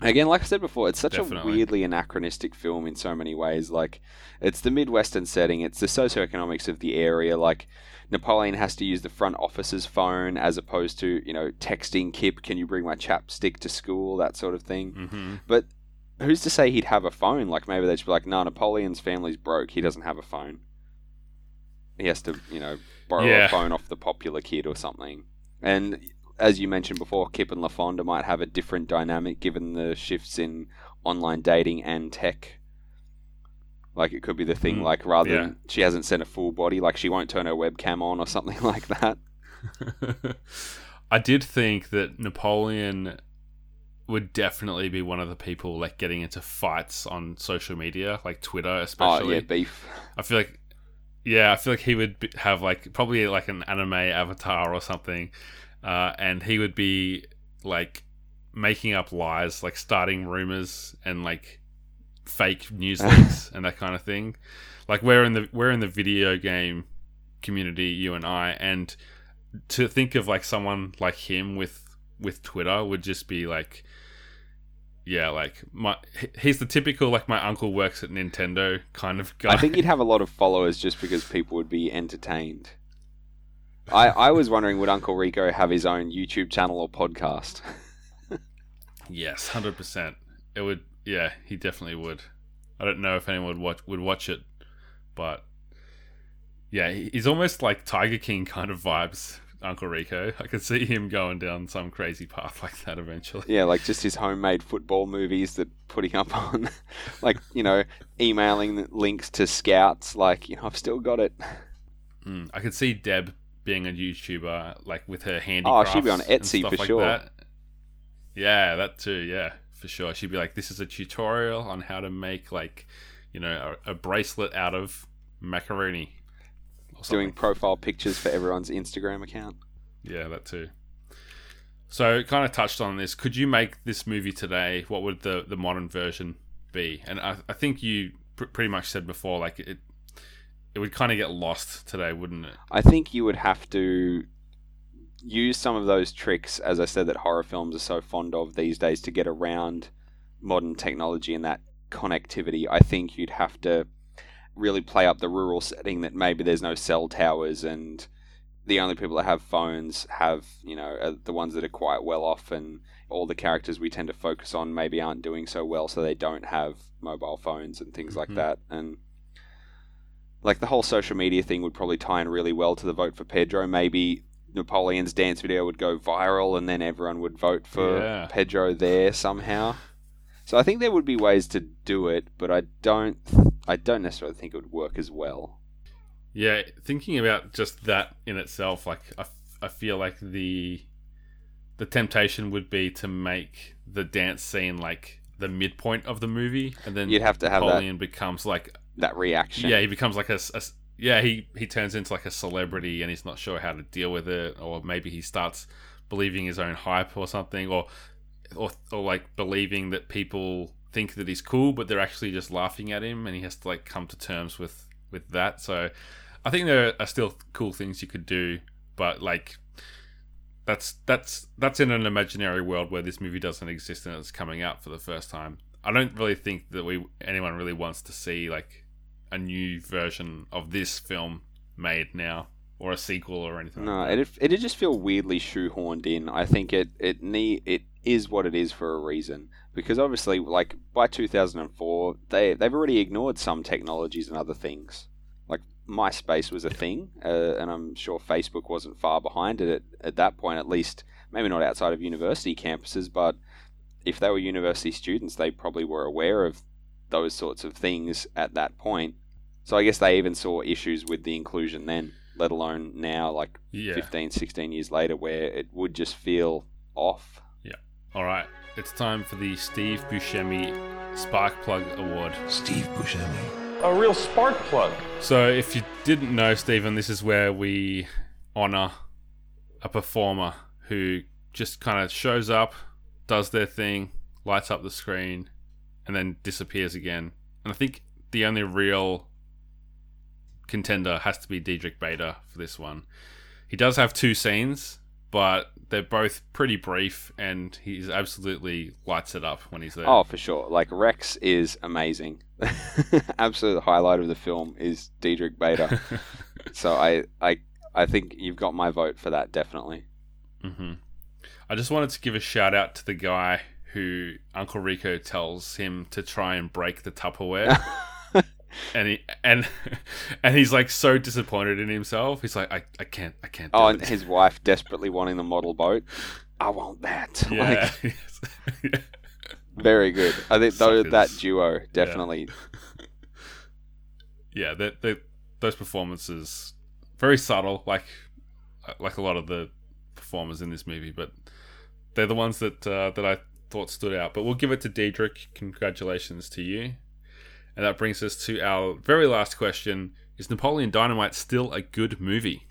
Again, like I said before, it's such Definitely. a weirdly anachronistic film in so many ways. Like, it's the Midwestern setting, it's the socioeconomics of the area. Like, Napoleon has to use the front office's phone as opposed to, you know, texting Kip, can you bring my chapstick to school, that sort of thing. hmm But who's to say he'd have a phone? Like, maybe they'd just be like, no, Napoleon's family's broke, he doesn't have a phone. He has to, you know, borrow Yeah. a phone off the popular kid or something. And as you mentioned before, Kip and LaFonda might have a different dynamic given the shifts in online dating and tech. Like it could be the thing, Mm, like rather yeah. than she hasn't sent a full body, like she won't turn her webcam on or something [LAUGHS] like that. [LAUGHS] I did think that Napoleon would definitely be one of the people like getting into fights on social media, like Twitter especially. Oh yeah, beef. I feel like, yeah, I feel like he would have like probably like an anime avatar or something, uh, and he would be like making up lies, like starting rumors and like fake news [LAUGHS] leaks and that kind of thing. Like we're in the we're in the video game community, you and I, and to think of like someone like him with with Twitter would just be like yeah, like my he's the typical like my uncle works at Nintendo kind of [LAUGHS] guy. I think you'd have a lot of followers just because people would be entertained. I, I was wondering would Uncle Rico have his own YouTube channel or podcast? yes, hundred percent. It would. Yeah, he definitely would. I don't know if anyone would watch would watch it, but yeah, he's almost like Tiger King kind of vibes. Uncle Rico, I could see him going down some crazy path like that eventually. Yeah, like just his homemade football movies that putting up on, [LAUGHS] like you know, emailing links to scouts. Like you know, I've still got it. Mm, I could see Deb being a YouTuber, like with her Oh, handicrafts. she'd be on Etsy for like sure. That. Yeah, that too. Yeah, for sure. She'd be like, "This is a tutorial on how to make like, you know, a, a bracelet out of macaroni." Doing profile pictures for everyone's Instagram account. Yeah, that too. So, kind of touched on this. Could you make this movie today? What would the the modern version be? And I, I think you pr- pretty much said before, like it, it would kind of get lost today, wouldn't it? I think you would have to use some of those tricks, as I said, that horror films are so fond of these days to get around modern technology and that connectivity. I think you'd have to really play up the rural setting that maybe there's no cell towers and the only people that have phones have, you know, are the ones that are quite well off and all the characters we tend to focus on maybe aren't doing so well so they don't have mobile phones and things like Mhm. that and like the whole social media thing would probably tie in really well to the vote for Pedro. Maybe Napoleon's dance video would go viral, and then everyone would vote for Yeah. Pedro there somehow. So I think there would be ways to do it, but I don't. I don't necessarily think it would work as well. Yeah, thinking about just that in itself, like I, I feel like the the temptation would be to make the dance scene like the midpoint of the movie, and then You'd have to have that Napoleon becomes like that reaction. yeah, he becomes like a, a yeah he he turns into like a celebrity, and he's not sure how to deal with it, or maybe he starts believing his own hype or something, or or or like believing that people think that he's cool, but they're actually just laughing at him, and he has to like come to terms with with that. So I think there are still cool things you could do, but like that's that's that's in an imaginary world where this movie doesn't exist and it's coming out for the first time. I don't really think that we anyone really wants to see like a new version of this film made now or a sequel or anything. No, like it it'd just feel weirdly shoehorned in. I think it it need it is what it is for a reason because obviously, like by 2004, they they've already ignored some technologies and other things. Like MySpace was a thing, uh, and I'm sure Facebook wasn't far behind it at, at that point. At least, maybe not outside of university campuses, but if they were university students, they probably were aware of those sorts of things at that point. So I guess they even saw issues with the inclusion then, let alone now, like yeah. 15, 16 years later, where it would just feel off. Yeah. All right, it's time for the Steve Buscemi Spark Plug Award. Steve Buscemi. A real spark plug. So, if you didn't know, Stephen, this is where we honor a performer who just kind of shows up, does their thing, lights up the screen, and then disappears again. And I think the only real contender has to be Diedrich Bader for this one. He does have two scenes, but they're both pretty brief, and he's absolutely lights it up when he's there. Oh, for sure. Like, Rex is amazing. [LAUGHS] Absolute highlight of the film is Diedrich Bader. [LAUGHS] so I, I, I think you've got my vote for that, definitely. hmm I just wanted to give a shout out to the guy who Uncle Rico tells him to try and break the Tupperware, [LAUGHS] and he and [LAUGHS] and he's like so disappointed in himself. He's like, I, I can't, I can't. Do oh, it. and his wife desperately wanting the model boat. I want that. [LAUGHS] yeah, Like, very good. I think though, that duo definitely. yeah. That that those performances very subtle, like like a lot of the performers in this movie, but they're the ones that uh, that I thought stood out. But we'll give it to Diedrich. Congratulations to you. And that brings us to our very last question: Is Napoleon Dynamite still a good movie?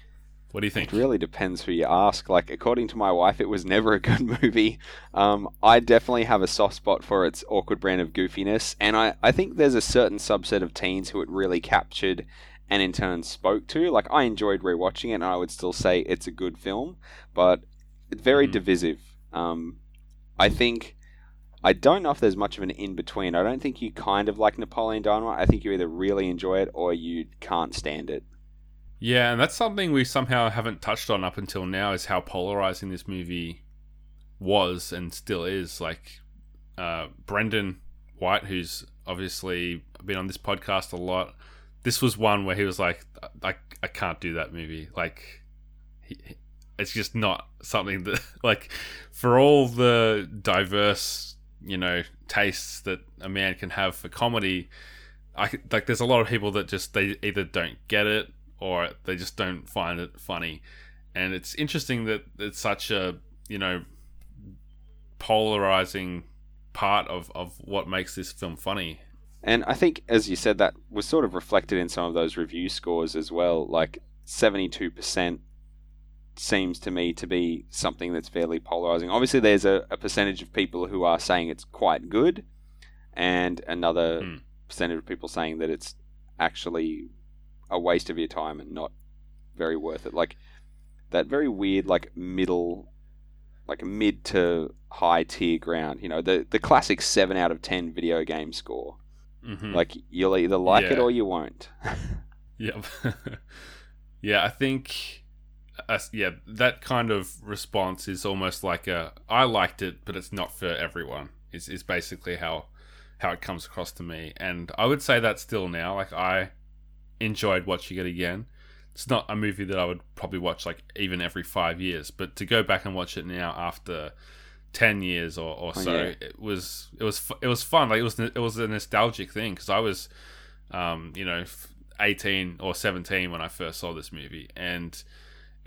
What do you think? It really depends who you ask. Like, according to my wife, it was never a good [LAUGHS] movie. Um, I definitely have a soft spot for its awkward brand of goofiness, and I, I think there's a certain subset of teens who it really captured and in turn spoke to. Like, I enjoyed rewatching it, and I would still say it's a good film, but it's very Mhm. divisive. Um, I think I don't know if there's much of an in between. I don't think you kind of like Napoleon Dynamite. I think you either really enjoy it or you can't stand it. Yeah, and that's something we somehow haven't touched on up until now is how polarizing this movie was and still is. Like uh, Brendan White, who's obviously been on this podcast a lot, this was one where he was like, "I I can't do that movie." Like, he, it's just not something that [LAUGHS] like for all the diverse you know tastes that a man can have for comedy. I like there's a lot of people that just they either don't get it or they just don't find it funny. And it's interesting that it's such a, you know, polarizing part of, of what makes this film funny. And I think, as you said, that was sort of reflected in some of those review scores as well. Like 72% seems to me to be something that's fairly polarizing. Obviously, there's a, a percentage of people who are saying it's quite good, and another Mm. percentage of people saying that it's actually a waste of your time and not very worth it. Like that very weird, like middle, like mid to high tier ground. You know, the the classic seven out of ten video game score. Mm-hmm. Like you'll either like it or you won't. [LAUGHS] Yep. [LAUGHS] yeah, I think, uh, yeah, that kind of response is almost like a I liked it, but it's not for everyone. Is is basically how how it comes across to me, and I would say that still now. Like I enjoyed watching it again. It's not a movie that I would probably watch like even every five years, but to go back and watch it now after ten years or, or Oh, so, yeah. it was it was it was fun. Like it was it was a nostalgic thing because I was, um, you know, eighteen or seventeen when I first saw this movie, and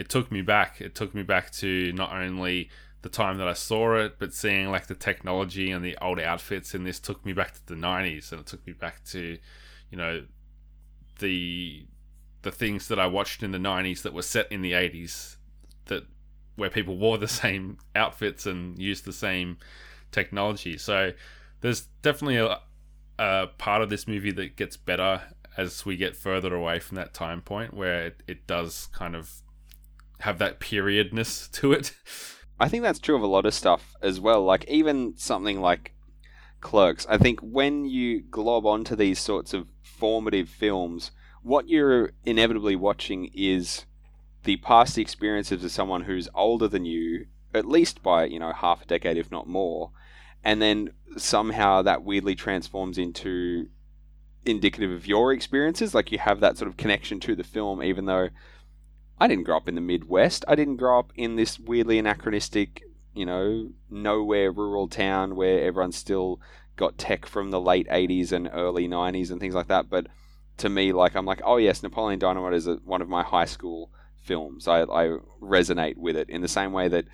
it took me back. It took me back to not only the time that I saw it, but seeing like the technology and the old outfits in this took me back to the nineties, and it took me back to, you know, the the things that I watched in the '90s that were set in the '80s, that where people wore the [LAUGHS] same outfits and used the same technology. So there's definitely a, a part of this movie that gets better as we get further away from that time point, where it, it does kind of have that periodness to it. I think that's true of a lot of stuff as well. Like even something like Clerks. I think when you glob onto these sorts of formative films, what you're inevitably watching is the past experiences of someone who's older than you, at least by, you know, half a decade, if not more. And then somehow that weirdly transforms into indicative of your experiences. Like you have that sort of connection to the film, even though I didn't grow up in the Midwest. I didn't grow up in this weirdly anachronistic, you know, nowhere rural town where everyone still got tech from the late 80s and early 90s and things like that. But to me, like, I'm like, oh, yes, Napoleon Dynamite is a, one of my high school films. I, I resonate with it in the same way that,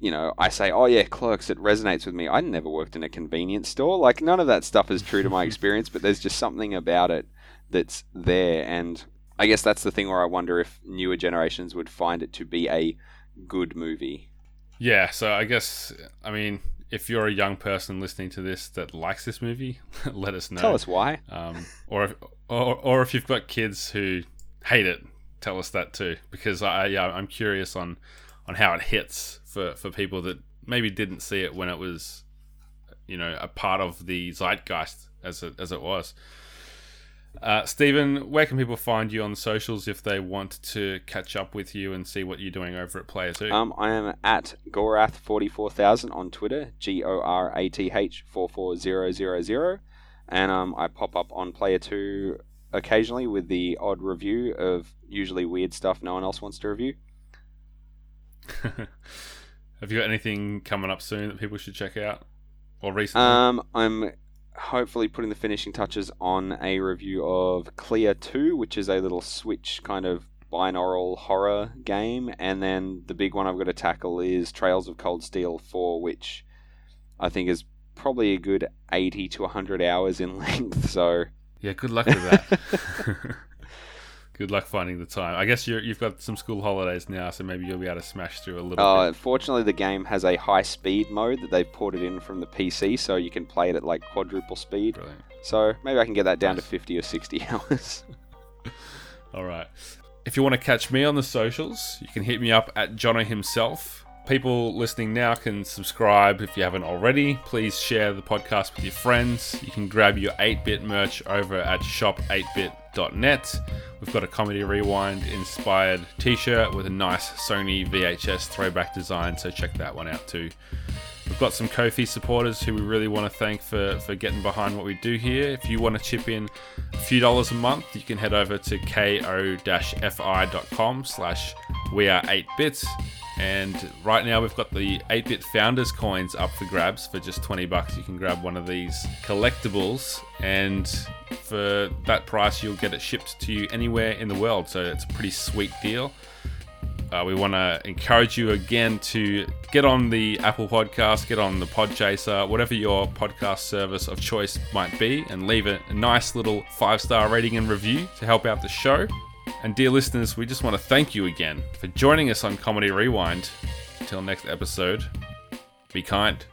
you know, I say, oh, yeah, Clerks, it resonates with me. I never worked in a convenience store. Like, none of that stuff is true to my [LAUGHS] experience, but there's just something about it that's there. And I guess that's the thing where I wonder if newer generations would find it to be a good movie. Yeah, so I guess I mean, if you're a young person listening to this that likes this movie, [LAUGHS] let us know. Tell us why. um, or if, or or if you've got kids who hate it, tell us that too, because I yeah I'm curious on on how it hits for for people that maybe didn't see it when it was, you know, a part of the zeitgeist as it as it was. Uh, Stephen, where can people find you on socials if they want to catch up with you and see what you're doing over at Player Two? Um, I am at Gorath44000 on Twitter, G O R A T H 44000. And um, I pop up on Player 2 occasionally with the odd review of usually weird stuff no one else wants to review. [LAUGHS] Have you got anything coming up soon that people should check out? Or recently? Um, I'm hopefully putting the finishing touches on a review of Clea 2, which is a little Switch kind of binaural horror game. And then the big one I've got to tackle is Trails of Cold Steel 4, which I think is probably a good 80 to 100 hours in [LAUGHS] length. So, yeah, good luck with that. [LAUGHS] good luck finding the time. I guess you're, you've got some school holidays now, so maybe you'll be able to smash through a little uh, bit. fortunately, the game has a high speed mode that they've ported in from the PC, so you can play it at like quadruple speed. Brilliant. So, maybe I can get that down to 50 or 60 [LAUGHS] hours. [LAUGHS] All right. If you want to catch me on the socials, you can hit me up at Jono himself People listening now can subscribe if you haven't already. Please share the podcast with your friends. You can grab your 8 bit merch over at shop8bit.net. We've got a Comedy Rewind inspired t shirt with a nice Sony VHS throwback design, so check that one out too. We've got some Ko-fi supporters who we really want to thank for, for getting behind what we do here. If you want to chip in a few dollars a month, you can head over to ko-fi.com slash we are 8bits. And right now we've got the 8-bit founders coins up for grabs for just 20 bucks. You can grab one of these collectibles and for that price you'll get it shipped to you anywhere in the world. So it's a pretty sweet deal. Uh, we want to encourage you again to get on the Apple Podcast, get on the Podchaser, whatever your podcast service of choice might be, and leave a, a nice little five star rating and review to help out the show. And dear listeners, we just want to thank you again for joining us on Comedy Rewind. Until next episode, be kind.